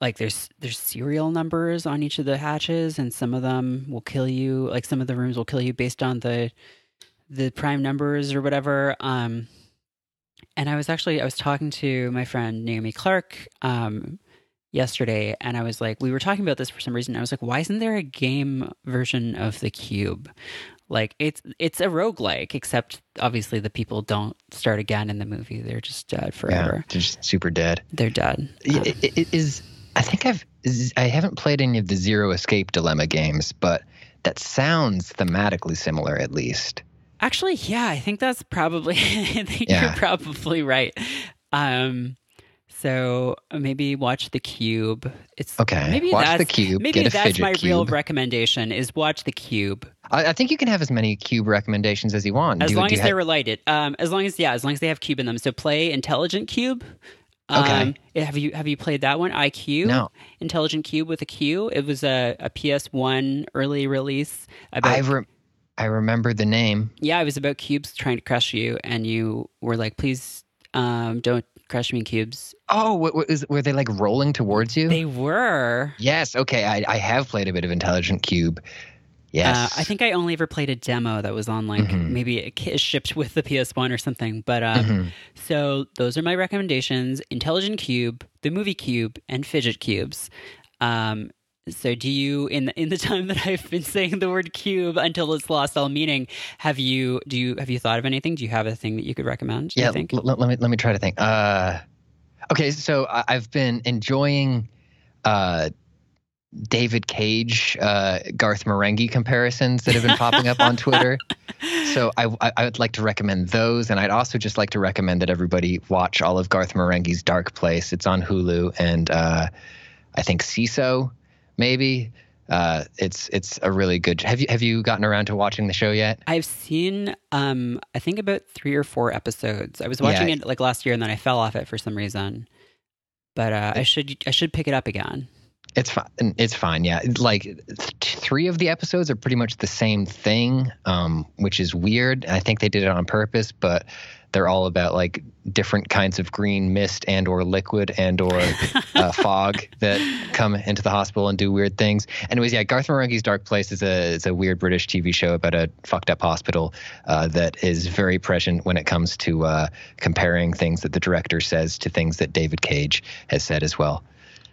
like there's there's serial numbers on each of the hatches and some of them will kill you like some of the rooms will kill you based on the the prime numbers or whatever um and i was actually i was talking to my friend naomi clark um yesterday and I was like, we were talking about this for some reason. I was like, why isn't there a game version of the cube? Like it's it's a roguelike, except obviously the people don't start again in the movie. They're just dead forever. yeah, forever. just super dead. They're dead. Um, it, it is. I think I've. I haven't played any of the Zero Escape Dilemma games, but that sounds thematically similar, at least. Actually, yeah, I think that's probably I think Yeah. you're probably right. Um so maybe watch the cube. It's Okay. Maybe Watch that's the cube. Maybe that's my cube. real recommendation is watch the cube. I, I think you can have as many cube recommendations as you want. As Do- long do as they're have- related. Um, as long as yeah, as long as they have cube in them. So play Intelligent Qube. Um, Okay. Have you have you played that one? IQ. No. Intelligent Qube with a Q. It was a, a PS1 early release. About, I re- I remember the name. yeah, it was about cubes trying to crush you, and you were like, "Please, um, don't crush me cubes." Oh, what, what is, were they like rolling towards you? They were. yes. Okay. I, I have played a bit of Intelligent Qube. Uh, Yes. I think I only ever played a demo that was on like Mhm. maybe it shipped with the PS1 or something. But um, Mhm. So those are my recommendations: Intelligent Qube, the movie Cube, and Fidget Cubes. Um, so do you in the, in the time that I've been saying the word cube until it's lost all meaning, have you do you have you thought of anything? Do you have a thing that you could recommend? Yeah. l- l- let me let me try to think. Uh, okay. So I, I've been enjoying uh, David Cage, uh, Garth Marenghi comparisons that have been popping up on Twitter. So I, I I would like to recommend those, and I'd also just like to recommend that everybody watch all of Garth Marenghi's Dark Place. It's on Hulu, and uh, I think Seeso maybe. Uh, it's it's a really good. Have you have you gotten around to watching the show yet? I've seen um I think about three or four episodes. I was watching Yeah. it like last year and then I fell off it for some reason. But uh, I should I should pick it up again. It's fine. It's fine. Yeah, like three of the episodes are pretty much the same thing, um, which is weird. I think they did it on purpose, but they're all about like different kinds of green mist and or liquid and or uh, fog that come into the hospital and do weird things. Anyways, yeah, Garth Marenghi's Dark Place is a is a weird British TV show about a fucked up hospital uh, that is very present when it comes to uh, comparing things that the director says to things that David Cage has said as well.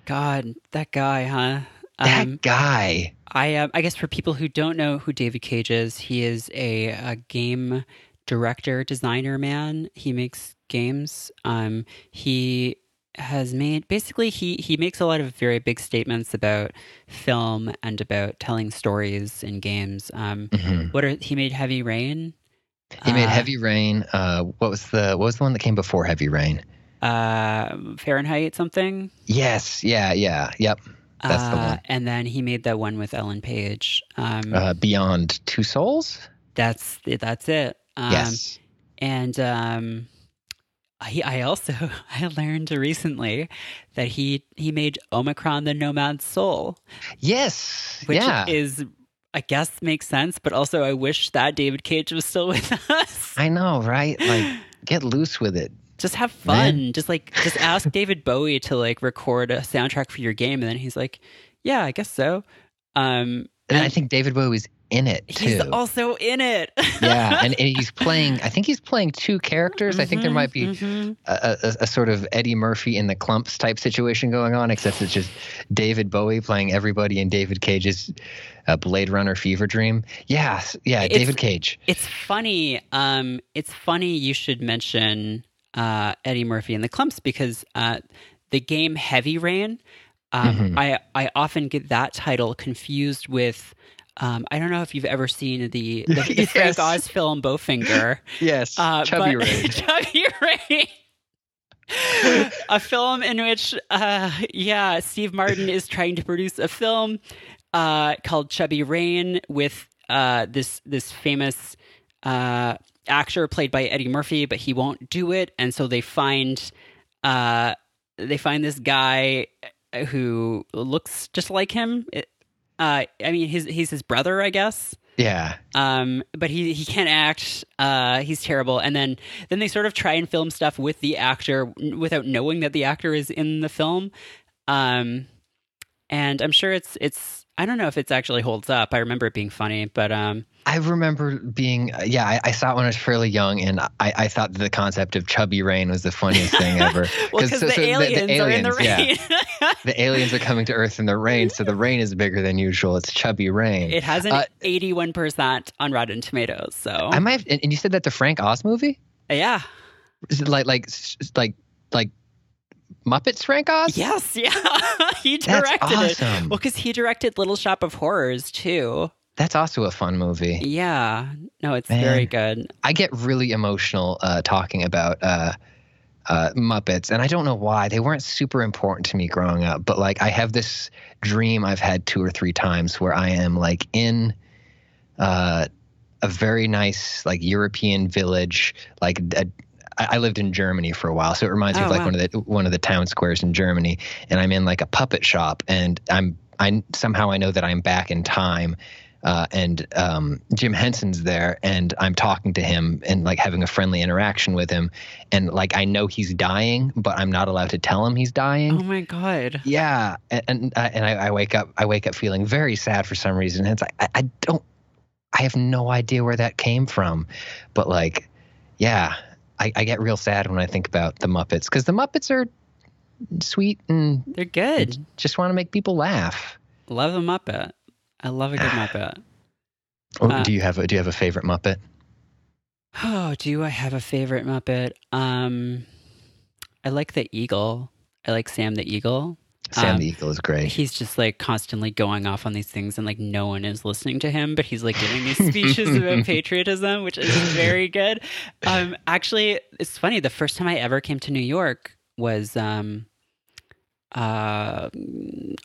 God, that guy, huh? That Um, guy. I uh, I guess for people who don't know who David Cage is, he is a, a game director, designer man. He makes games. Um, he has made basically he he makes a lot of very big statements about film and about telling stories in games. Um, Mhm. what are he made Heavy Rain? He made Uh, Heavy Rain. Uh, what was the what was the one that came before Heavy Rain? uh, Fahrenheit something. Yes, yeah, yeah, yep. That's the Uh, one. And then he made that one with Ellen Page. Um, Uh, Beyond Two Souls. that's that's it. Um, yes. And um, I, I also I learned recently that he he made Omikron the Nomad Soul, Yes. which yeah. is I guess makes sense, but also I wish that David Cage was still with us. I know, right? Like, get loose with it. Just have fun. Just like just ask David Bowie to like record a soundtrack for your game, and then he's like, "Yeah, I guess so." Um, And I think David Bowie's in it too. he's also in it. yeah, and, and he's playing. I think he's playing two characters. I think there Mhm, might be mhm. a, a, a sort of Eddie Murphy in the Klumps type situation going on, except it's just David Bowie playing everybody in David Cage's uh, Blade Runner fever dream. Yeah, yeah, It's- David Cage. It's funny. Um, it's funny you should mention uh, Eddie Murphy and the Klumps because uh, the game Heavy Rain. Um, Mhm. I I often get that title confused with. Um, I don't know if you've ever seen the the, the Frank Yes. Oz film Bowfinger. Yes, Uh, Chubby but- Ray. Chubby Rain. a film in which, uh, yeah, Steve Martin is trying to produce a film uh, called Chubby Rain with uh, this this famous uh, actor played by Eddie Murphy, but he won't do it, and so they find uh, they find this guy who looks just like him. It- uh, I mean, his he's his brother, I guess. Yeah, um but he he can't act. Uh he's terrible. And then then they sort of try and film stuff with the actor without knowing that the actor is in the film. Um and i'm sure it's it's i don't know if it's actually holds up i remember it being funny but um I remember being. Yeah, I, I saw it when I was fairly young, and I, I thought the concept of Chubby Rain was the funniest thing ever. well because so- the, so aliens are in the yeah. rain the aliens are coming to Earth in the rain, so the rain is bigger than usual. It's chubby rain. it has an Uh, 81% on rotten tomatoes so I might, have, and and you said that the Frank Oz movie yeah is it like like like like Muppets Frank Oz? yes yeah he that's directed it well because he directed little shop of horrors too That's also a fun movie. yeah no it's Man. very good I get really emotional uh, talking about uh, uh, Muppets, and I don't know why. They weren't super important to me growing up, but like I have this dream I've had two or three times where I am like in uh, a very nice like European village, like a, I I lived in Germany for a while, so it reminds me Oh, of like wow. one of the one of the town squares in Germany, and I'm in like a puppet shop, and I'm I somehow I know that I'm back in time, uh, and um, Jim Henson's there, and I'm talking to him and like having a friendly interaction with him, and like I know he's dying, but I'm not allowed to tell him he's dying. Oh my god. Yeah, and and, I- and I, I wake up. I wake up feeling very sad for some reason. And it's like I, I don't. I have no idea where that came from, but like, yeah, I, I get real sad when I think about the Muppets because the Muppets are sweet and They're good. just want to make people laugh. Love a Muppet. I love a good Muppet. Oh, Uh, do you have a Do you have a favorite Muppet? Oh, do I have a favorite Muppet? Um I like the Eagle. I like Sam the Eagle. Sam um, the Eagle is great. He's just like constantly going off on these things and like no one is listening to him, but he's like giving these speeches about patriotism, which is very good. Um actually it's funny, the first time I ever came to New York was um uh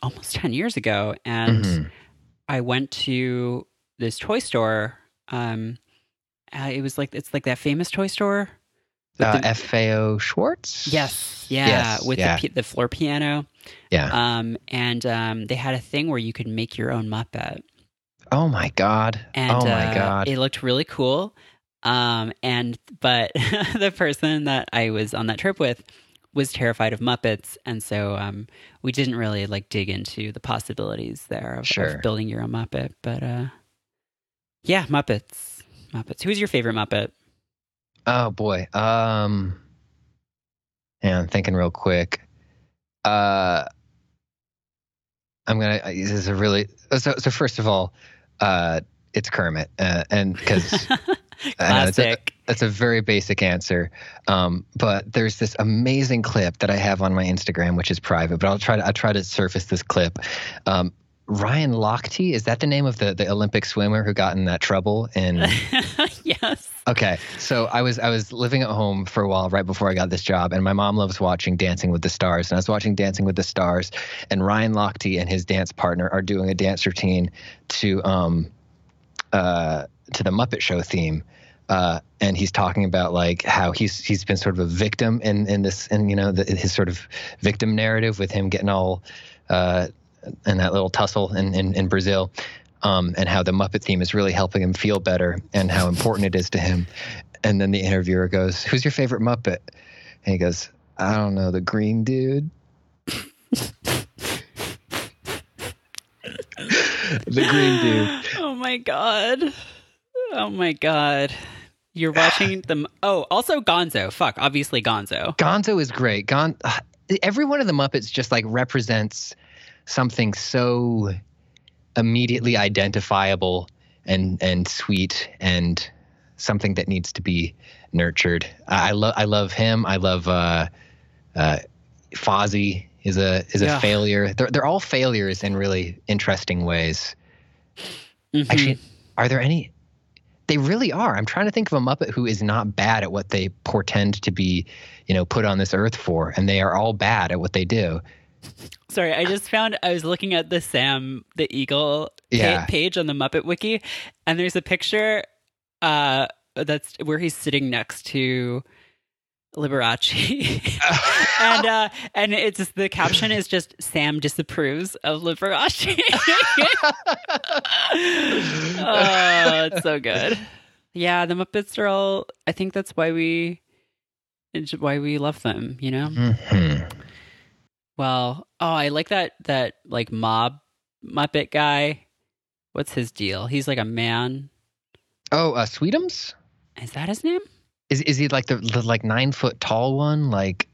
almost 10 years ago and Mhm. I went to this toy store. Um, uh, it was like it's like that famous toy store. Uh, the- F.A.O. Schwarz. yes, yeah, Yes, with yeah. the the floor piano. Yeah. Um, and um, they had a thing where you could make your own Muppet, oh my God. and oh my uh, God. it looked really cool. Um, and but the person that I was on that trip with was terrified of Muppets, and so um, we didn't really like dig into the possibilities there of, Sure. of building your own Muppet. But uh, yeah, Muppets, Muppets. Who's your favorite Muppet? Oh boy. Um yeah, I'm thinking real quick. Uh I'm gonna this is a really so so first of all, uh it's Kermit. Uh, and because I know, it's a- Classic. that's a very basic answer. Um, but there's this amazing clip that I have on my Instagram, which is private, but I'll try to I'll try to surface this clip. Um, Ryan Lochte. Is that the name of the, the Olympic swimmer who got in that trouble? And yes. Okay, so I was I was living at home for a while right before I got this job, and my mom loves watching Dancing with the Stars, and I was watching Dancing with the Stars, and Ryan Lochte and his dance partner are doing a dance routine to um uh to the Muppet Show theme. Uh, and he's talking about like how he's he's been sort of a victim in in this and you know the, his sort of victim narrative with him getting all uh, in that little tussle in in, in Brazil. Um, and how the Muppet theme is really helping him feel better and how important it is to him. And then the interviewer goes, Who's your favorite Muppet? And he goes, I don't know, the green dude. the green dude. Oh my god. Oh my god. You're watching them. Oh, also Gonzo. Fuck, obviously Gonzo. Gonzo is great. Gon uh, every one of the Muppets just like represents something so immediately identifiable and and sweet and something that needs to be nurtured. I love I love him. I love uh, uh, Fozzie is a is a Yeah. failure. They're they're all failures in really interesting ways. Mhm. Actually, are there any? They really are. I'm trying to think of a Muppet who is not bad at what they portend to be, you know, put on this earth for, and they are all bad at what they do. Sorry, I just found I was looking at the Sam the Eagle Yeah. page on the Muppet Wiki, and there's a picture uh, that's where he's sitting next to Liberace, and uh, and it's the caption is just Sam disapproves of Liberace. oh, it's so good. Yeah, the Muppets are all. I think that's why we, why we love them. You know. Mhm. Well, oh, I like that that like mob Muppet guy. What's his deal? He's like a man. Oh, uh, Sweetums. Is that his name? Is is he like the, the like nine foot tall one? Like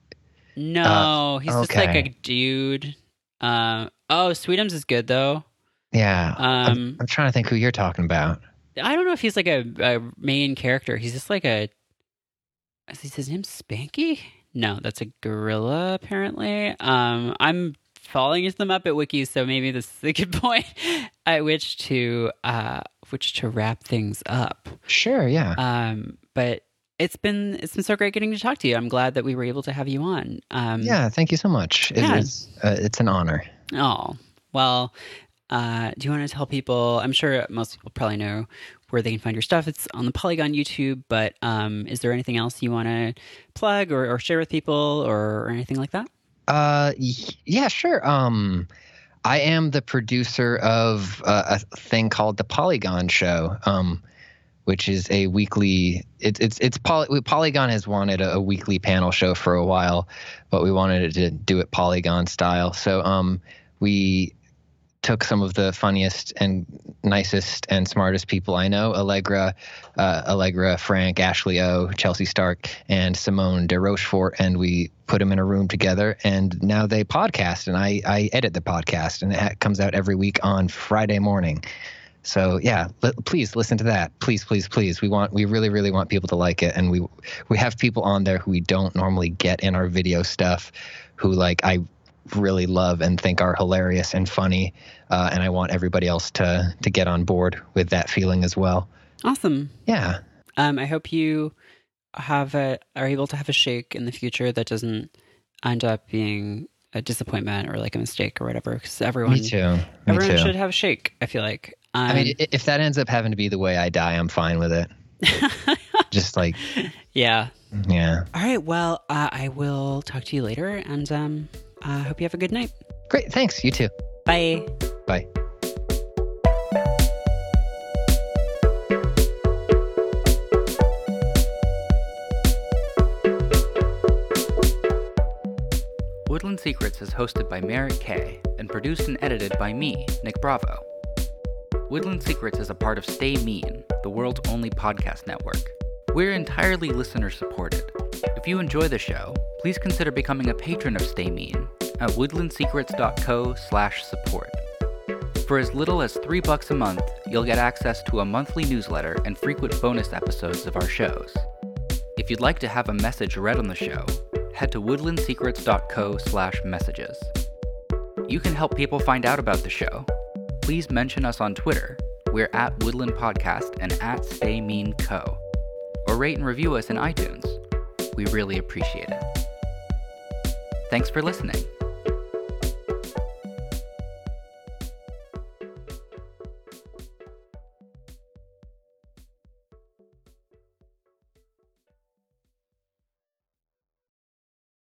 No, he's just like a dude. Um, oh, Sweetums is good though. yeah. I'm, Um, I'm trying to think who you're talking about. I don't know if he's like a, a main character. He's just like a. Is his name Spanky? No, that's a gorilla apparently. Um, I'm falling into the Muppet wiki, so maybe this is a good point at which to uh, which to wrap things up. Sure. Yeah. Um, but it's been it's been so great getting to talk to you. I'm glad that we were able to have you on. Um, yeah. Thank you so much. It yeah. is, uh, it's an honor. Oh well. Uh, do you want to tell people? I'm sure most people probably know where they can find your stuff. It's on the Polygon YouTube. But um, is there anything else you want to plug or, or share with people or, or anything like that? Uh, yeah, sure. Um, I am the producer of uh, a thing called the Polygon Show, um, which is a weekly. It's it's it's Poly, Polygon has wanted a, a weekly panel show for a while, but we wanted it to do it Polygon style. So um, we took some of the funniest and nicest and smartest people I know Allegra, uh, Allegra, Frank, Ashley O, Chelsea Stark, and Simone de Rochefort, and we put them in a room together. And now they podcast, and I, I edit the podcast, and it comes out every week on Friday morning. So yeah, li- please listen to that. Please, please, please. We want, we really, really want people to like it, and we we have people on there who we don't normally get in our video stuff, who like I really love and think are hilarious and funny. Uh, and I want everybody else to to get on board with that feeling as well. Awesome. Yeah. Um, I hope you have a, are able to have a shake in the future that doesn't end up being a disappointment or like a mistake or whatever. Because everyone, Me too. Me everyone too. should have a shake. I feel like. Um, I mean, if that ends up having to be the way I die, I'm fine with it. Just like, yeah. yeah. All right. Well, uh, I will talk to you later, and um, I hope you have a good night. Great. Thanks. You too. Bye. Bye. Woodland Secrets is hosted by Merritt K and produced and edited by me, Nick Bravo. Woodland Secrets is a part of Stay Mean, the world's only podcast network. We're entirely listener supported. If you enjoy the show, please consider becoming a patron of Stay Mean at woodlandsecrets.co/support. For as little as 3 bucks a month, you'll get access to a monthly newsletter and frequent bonus episodes of our shows. If you'd like to have a message read on the show, head to woodlandsecrets.co/messages. You can help people find out about the show. please mention us on Twitter. We're at Woodland Podcast and at Stay Mean Co. Or rate and review us in iTunes. We really appreciate it. Thanks for listening.